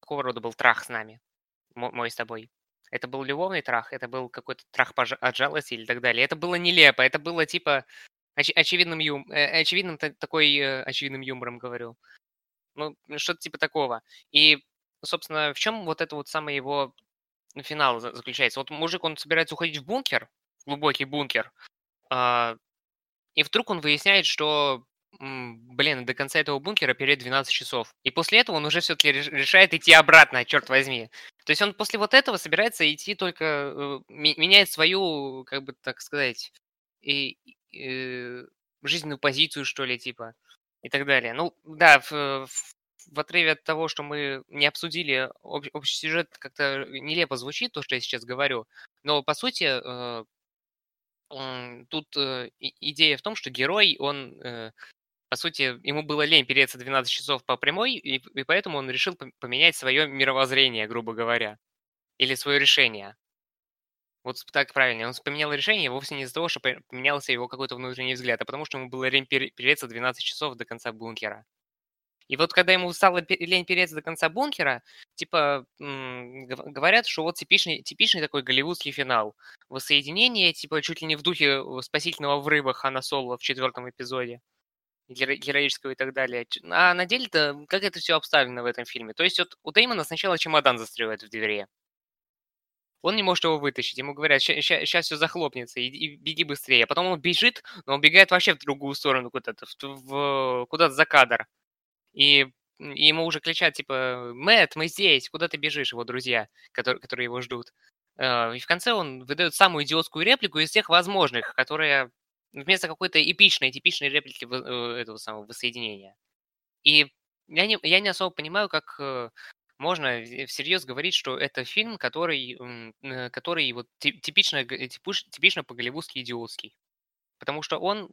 Какого рода был трах с нами? мой с тобой. Это был любовный трах, это был какой-то трах от жалости или так далее. Это было нелепо, это было типа оч- очевидным, юм, э, очевидным такой э, очевидным юмором говорю. Ну, что-то типа такого. И, собственно, в чем вот это вот самое его финал заключается? Вот мужик, он собирается уходить в бункер, глубокий бункер, э, и вдруг он выясняет, что блин, до конца этого бункера перед 12 часов. И после этого он уже все-таки решает идти обратно, черт возьми. То есть он после вот этого собирается идти только, э, меняет свою, как бы так сказать, и, и, жизненную позицию, что ли, типа, и так далее. Ну, да, в, в, в отрыве от того, что мы не обсудили, об, общий сюжет как-то нелепо звучит, то, что я сейчас говорю, но, по сути, э, тут э, идея в том, что герой, он э, по сути, ему было лень переться 12 часов по прямой, и, и поэтому он решил поменять свое мировоззрение, грубо говоря. Или свое решение. Вот так правильно. Он поменял решение вовсе не из-за того, что поменялся его какой-то внутренний взгляд, а потому что ему было лень переться 12 часов до конца бункера. И вот когда ему стало лень переться до конца бункера, типа говорят, что вот типичный, типичный такой голливудский финал. Воссоединение, типа чуть ли не в духе спасительного врыва Хана Соло в четвертом эпизоде героического и так далее. А на деле-то как это все обставлено в этом фильме? То есть вот у Дэймона сначала чемодан застревает в двери. Он не может его вытащить. Ему говорят, сейчас все захлопнется, и, беги быстрее. Потом он бежит, но он бегает вообще в другую сторону куда-то, в, куда-то за кадр. И, и ему уже кричат, типа, Мэтт, мы здесь, куда ты бежишь, его друзья, которые, которые его ждут. А, и в конце он выдает самую идиотскую реплику из всех возможных, которая вместо какой-то эпичной, типичной реплики э, этого самого воссоединения. И я не, я не особо понимаю, как э, можно всерьез говорить, что это фильм, который, который вот типично, типично по-голливудски идиотский. Потому что он,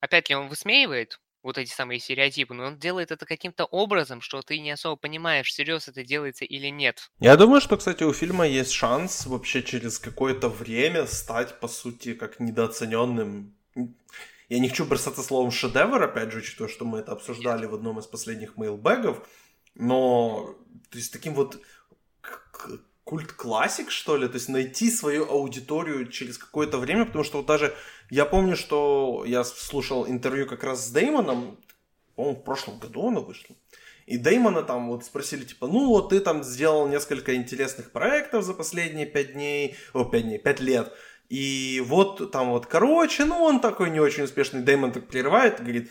опять ли, он высмеивает вот эти самые стереотипы, но он делает это каким-то образом, что ты не особо понимаешь, всерьез это делается или нет. Я думаю, что, кстати, у фильма есть шанс вообще через какое-то время стать, по сути, как недооцененным. Я не хочу бросаться словом шедевр, опять же, учитывая, что мы это обсуждали в одном из последних мейлбэгов, но то есть таким вот культ классик, что ли, то есть найти свою аудиторию через какое-то время, потому что вот даже я помню, что я слушал интервью как раз с Деймоном, по-моему, в прошлом году оно вышло, и Деймона там вот спросили, типа, ну вот ты там сделал несколько интересных проектов за последние пять дней, о, пять дней, пять лет, и вот там вот, короче, ну он такой не очень успешный, Деймон так прерывает говорит,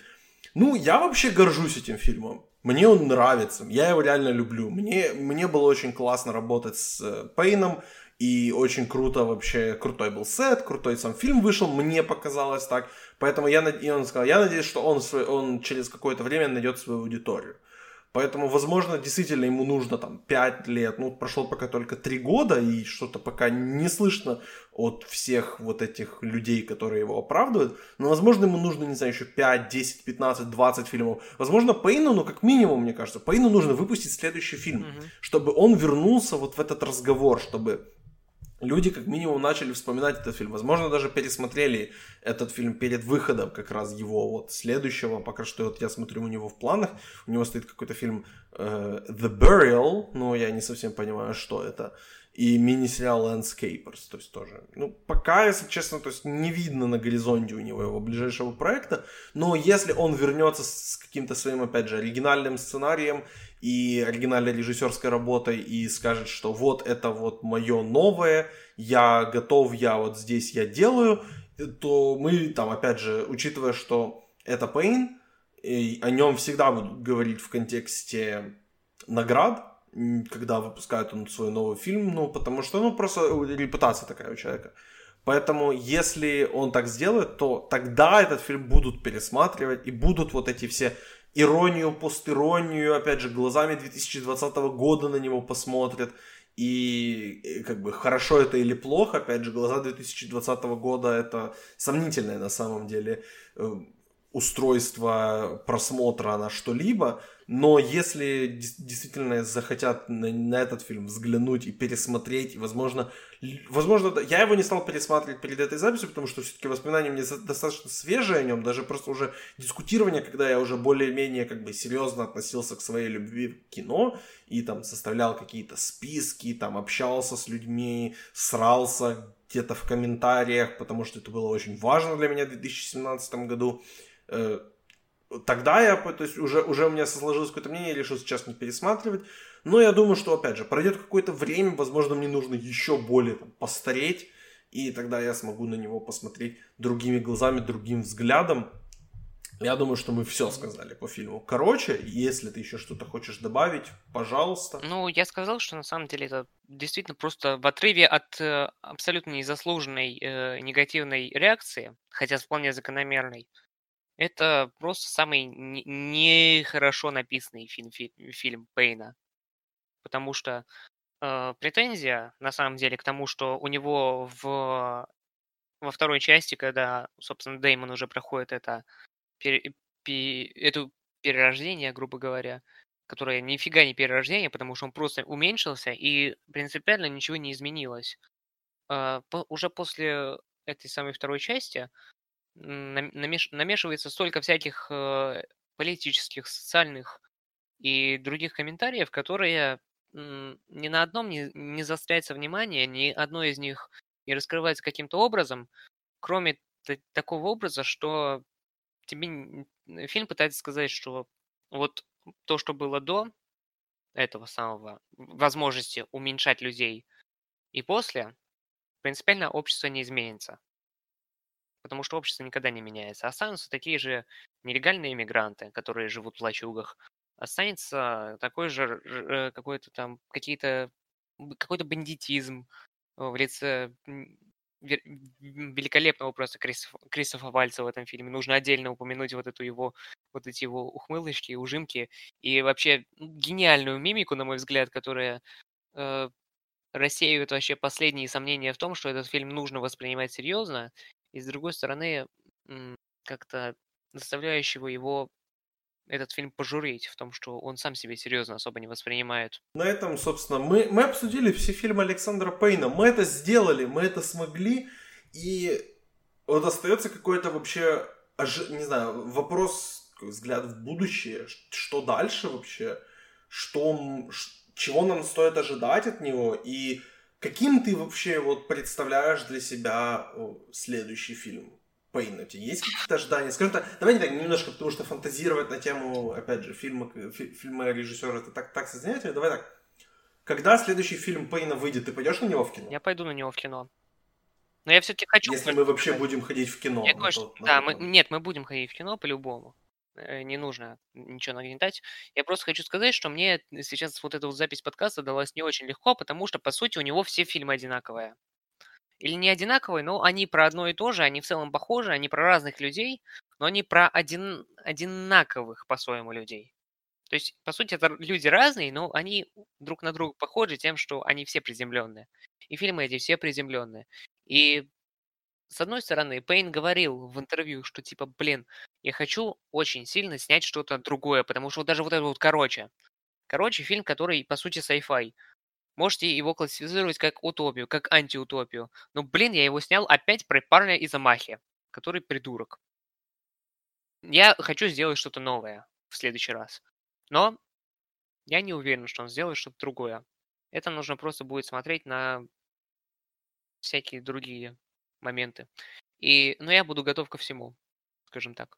ну я вообще горжусь этим фильмом, мне он нравится, я его реально люблю. Мне, мне было очень классно работать с э, Пейном, и очень круто вообще, крутой был сет, крутой сам фильм вышел, мне показалось так. Поэтому я, и он сказал, я надеюсь, что он, он через какое-то время найдет свою аудиторию. Поэтому, возможно, действительно ему нужно там 5 лет. Ну, прошло пока только 3 года, и что-то пока не слышно от всех вот этих людей, которые его оправдывают. Но, возможно, ему нужно, не знаю, еще 5, 10, 15, 20 фильмов. Возможно, Пейну, ну, как минимум, мне кажется, Пейну нужно выпустить следующий фильм, mm-hmm. чтобы он вернулся вот в этот разговор, чтобы люди как минимум начали вспоминать этот фильм. Возможно, даже пересмотрели этот фильм перед выходом как раз его вот следующего. Пока что вот я смотрю у него в планах. У него стоит какой-то фильм э, The Burial, но я не совсем понимаю, что это и мини-сериал Landscapers, то есть тоже. Ну, пока, если честно, то есть не видно на горизонте у него его ближайшего проекта, но если он вернется с каким-то своим, опять же, оригинальным сценарием и оригинальной режиссерской работой и скажет, что вот это вот мое новое, я готов, я вот здесь я делаю, то мы там, опять же, учитывая, что это Пейн, о нем всегда будут говорить в контексте наград, когда выпускает он свой новый фильм, ну, потому что, ну, просто репутация такая у человека. Поэтому, если он так сделает, то тогда этот фильм будут пересматривать и будут вот эти все иронию, постиронию, опять же, глазами 2020 года на него посмотрят. И как бы хорошо это или плохо, опять же, глаза 2020 года это сомнительное на самом деле э, устройство просмотра на что-либо, но если действительно захотят на, на этот фильм взглянуть и пересмотреть, возможно, возможно, я его не стал пересматривать перед этой записью, потому что все-таки воспоминания мне достаточно свежие о нем, даже просто уже дискутирование, когда я уже более-менее как бы серьезно относился к своей любви к кино и там составлял какие-то списки, там общался с людьми, срался где-то в комментариях, потому что это было очень важно для меня в 2017 году. Э, тогда я, то есть уже, уже у меня сложилось какое-то мнение, я решил сейчас не пересматривать. Но я думаю, что, опять же, пройдет какое-то время, возможно, мне нужно еще более там, постареть, и тогда я смогу на него посмотреть другими глазами, другим взглядом. Я думаю, что мы все сказали по фильму. Короче, если ты еще что-то хочешь добавить, пожалуйста. Ну, я сказал, что на самом деле это действительно просто в отрыве от э, абсолютно незаслуженной э, негативной реакции, хотя вполне закономерной, это просто самый нехорошо написанный фильм, фильм Пейна. Потому что э, претензия, на самом деле, к тому, что у него в, во второй части, когда, собственно, Деймон уже проходит это, пере, пе, это перерождение, грубо говоря, которое нифига не перерождение, потому что он просто уменьшился, и принципиально ничего не изменилось. Э, по, уже после этой самой второй части намеш... намешивается столько всяких э, политических, социальных и других комментариев, которые ни на одном не, не заостряется внимание, ни одно из них не раскрывается каким-то образом, кроме такого образа, что тебе фильм пытается сказать, что вот то, что было до этого самого, возможности уменьшать людей, и после, принципиально общество не изменится. Потому что общество никогда не меняется. Останутся такие же нелегальные иммигранты, которые живут в лачугах. Останется такой же э, какой-то там какие-то какой-то бандитизм в лице великолепного просто Кристофа, Вальца в этом фильме. Нужно отдельно упомянуть вот эту его, вот эти его ухмылочки, ужимки и вообще гениальную мимику, на мой взгляд, которая э, рассеивает вообще последние сомнения в том, что этот фильм нужно воспринимать серьезно, и с другой стороны, как-то заставляющего его этот фильм пожурить в том, что он сам себе серьезно особо не воспринимает. На этом, собственно, мы, мы обсудили все фильмы Александра Пейна. Мы это сделали, мы это смогли. И вот остается какой-то вообще, не знаю, вопрос, взгляд в будущее. Что дальше вообще? Что, чего нам стоит ожидать от него? И каким ты вообще вот представляешь для себя следующий фильм? У тебя есть какие-то ожидания? Скажем так, давай не так, немножко, потому что фантазировать на тему, опять же, фильма, фи, фильма режиссера, это так, так сознательно. Давай так. Когда следующий фильм Пейна выйдет, ты пойдешь на него в кино? Я пойду на него в кино. Но я все-таки хочу... Если мы вообще будем ходить в кино. Я на то, да, мы, нет, мы будем ходить в кино по-любому. Э, не нужно ничего нагнетать. Я просто хочу сказать, что мне сейчас вот эта вот запись подкаста далась не очень легко, потому что, по сути, у него все фильмы одинаковые или не одинаковые, но они про одно и то же, они в целом похожи, они про разных людей, но они про один, одинаковых по-своему людей. То есть, по сути, это люди разные, но они друг на друга похожи тем, что они все приземленные. И фильмы эти все приземленные. И с одной стороны, Пейн говорил в интервью, что типа, блин, я хочу очень сильно снять что-то другое, потому что вот даже вот это вот короче. Короче, фильм, который, по сути, sci-fi. Можете его классифицировать как утопию, как антиутопию. Но, блин, я его снял опять про парня из Амахи, который придурок. Я хочу сделать что-то новое в следующий раз. Но я не уверен, что он сделает что-то другое. Это нужно просто будет смотреть на всякие другие моменты. И, но я буду готов ко всему, скажем так.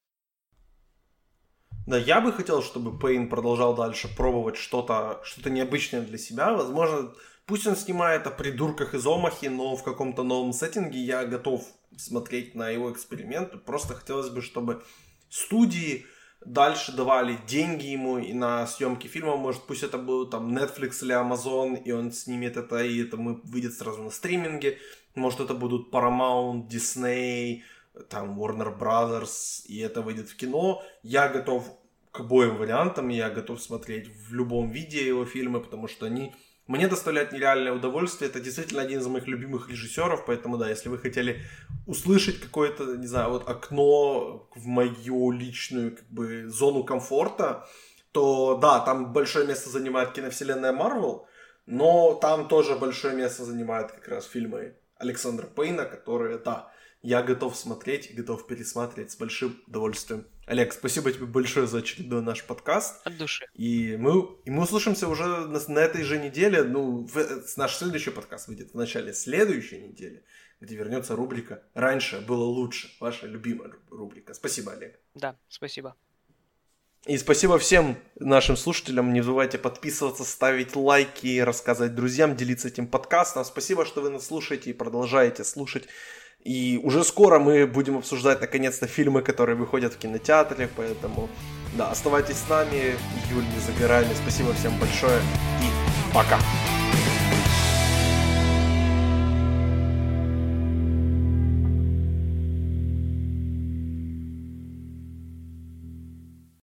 Да, я бы хотел, чтобы Пейн продолжал дальше пробовать что-то что необычное для себя. Возможно, пусть он снимает о придурках из Омахи, но в каком-то новом сеттинге я готов смотреть на его эксперименты. Просто хотелось бы, чтобы студии дальше давали деньги ему и на съемки фильма. Может, пусть это был там Netflix или Amazon, и он снимет это, и это мы выйдет сразу на стриминге. Может, это будут Paramount, Disney, там Warner Brothers, и это выйдет в кино. Я готов к обоим вариантам, я готов смотреть в любом виде его фильмы, потому что они мне доставляют нереальное удовольствие. Это действительно один из моих любимых режиссеров, поэтому да, если вы хотели услышать какое-то, не знаю, вот окно в мою личную как бы зону комфорта, то да, там большое место занимает киновселенная Марвел, но там тоже большое место занимают как раз фильмы Александра Пейна, которые, да, я готов смотреть и готов пересматривать с большим удовольствием. Олег, спасибо тебе большое за очередной наш подкаст. От души. И мы, и мы услышимся уже на, на этой же неделе. Ну, в, наш следующий подкаст выйдет в начале следующей недели, где вернется рубрика «Раньше было лучше». Ваша любимая рубрика. Спасибо, Олег. Да, спасибо. И спасибо всем нашим слушателям. Не забывайте подписываться, ставить лайки, рассказывать друзьям, делиться этим подкастом. Спасибо, что вы нас слушаете и продолжаете слушать. И уже скоро мы будем обсуждать наконец-то фильмы, которые выходят в кинотеатре, поэтому да, оставайтесь с нами, июль не за горами. Спасибо всем большое и пока.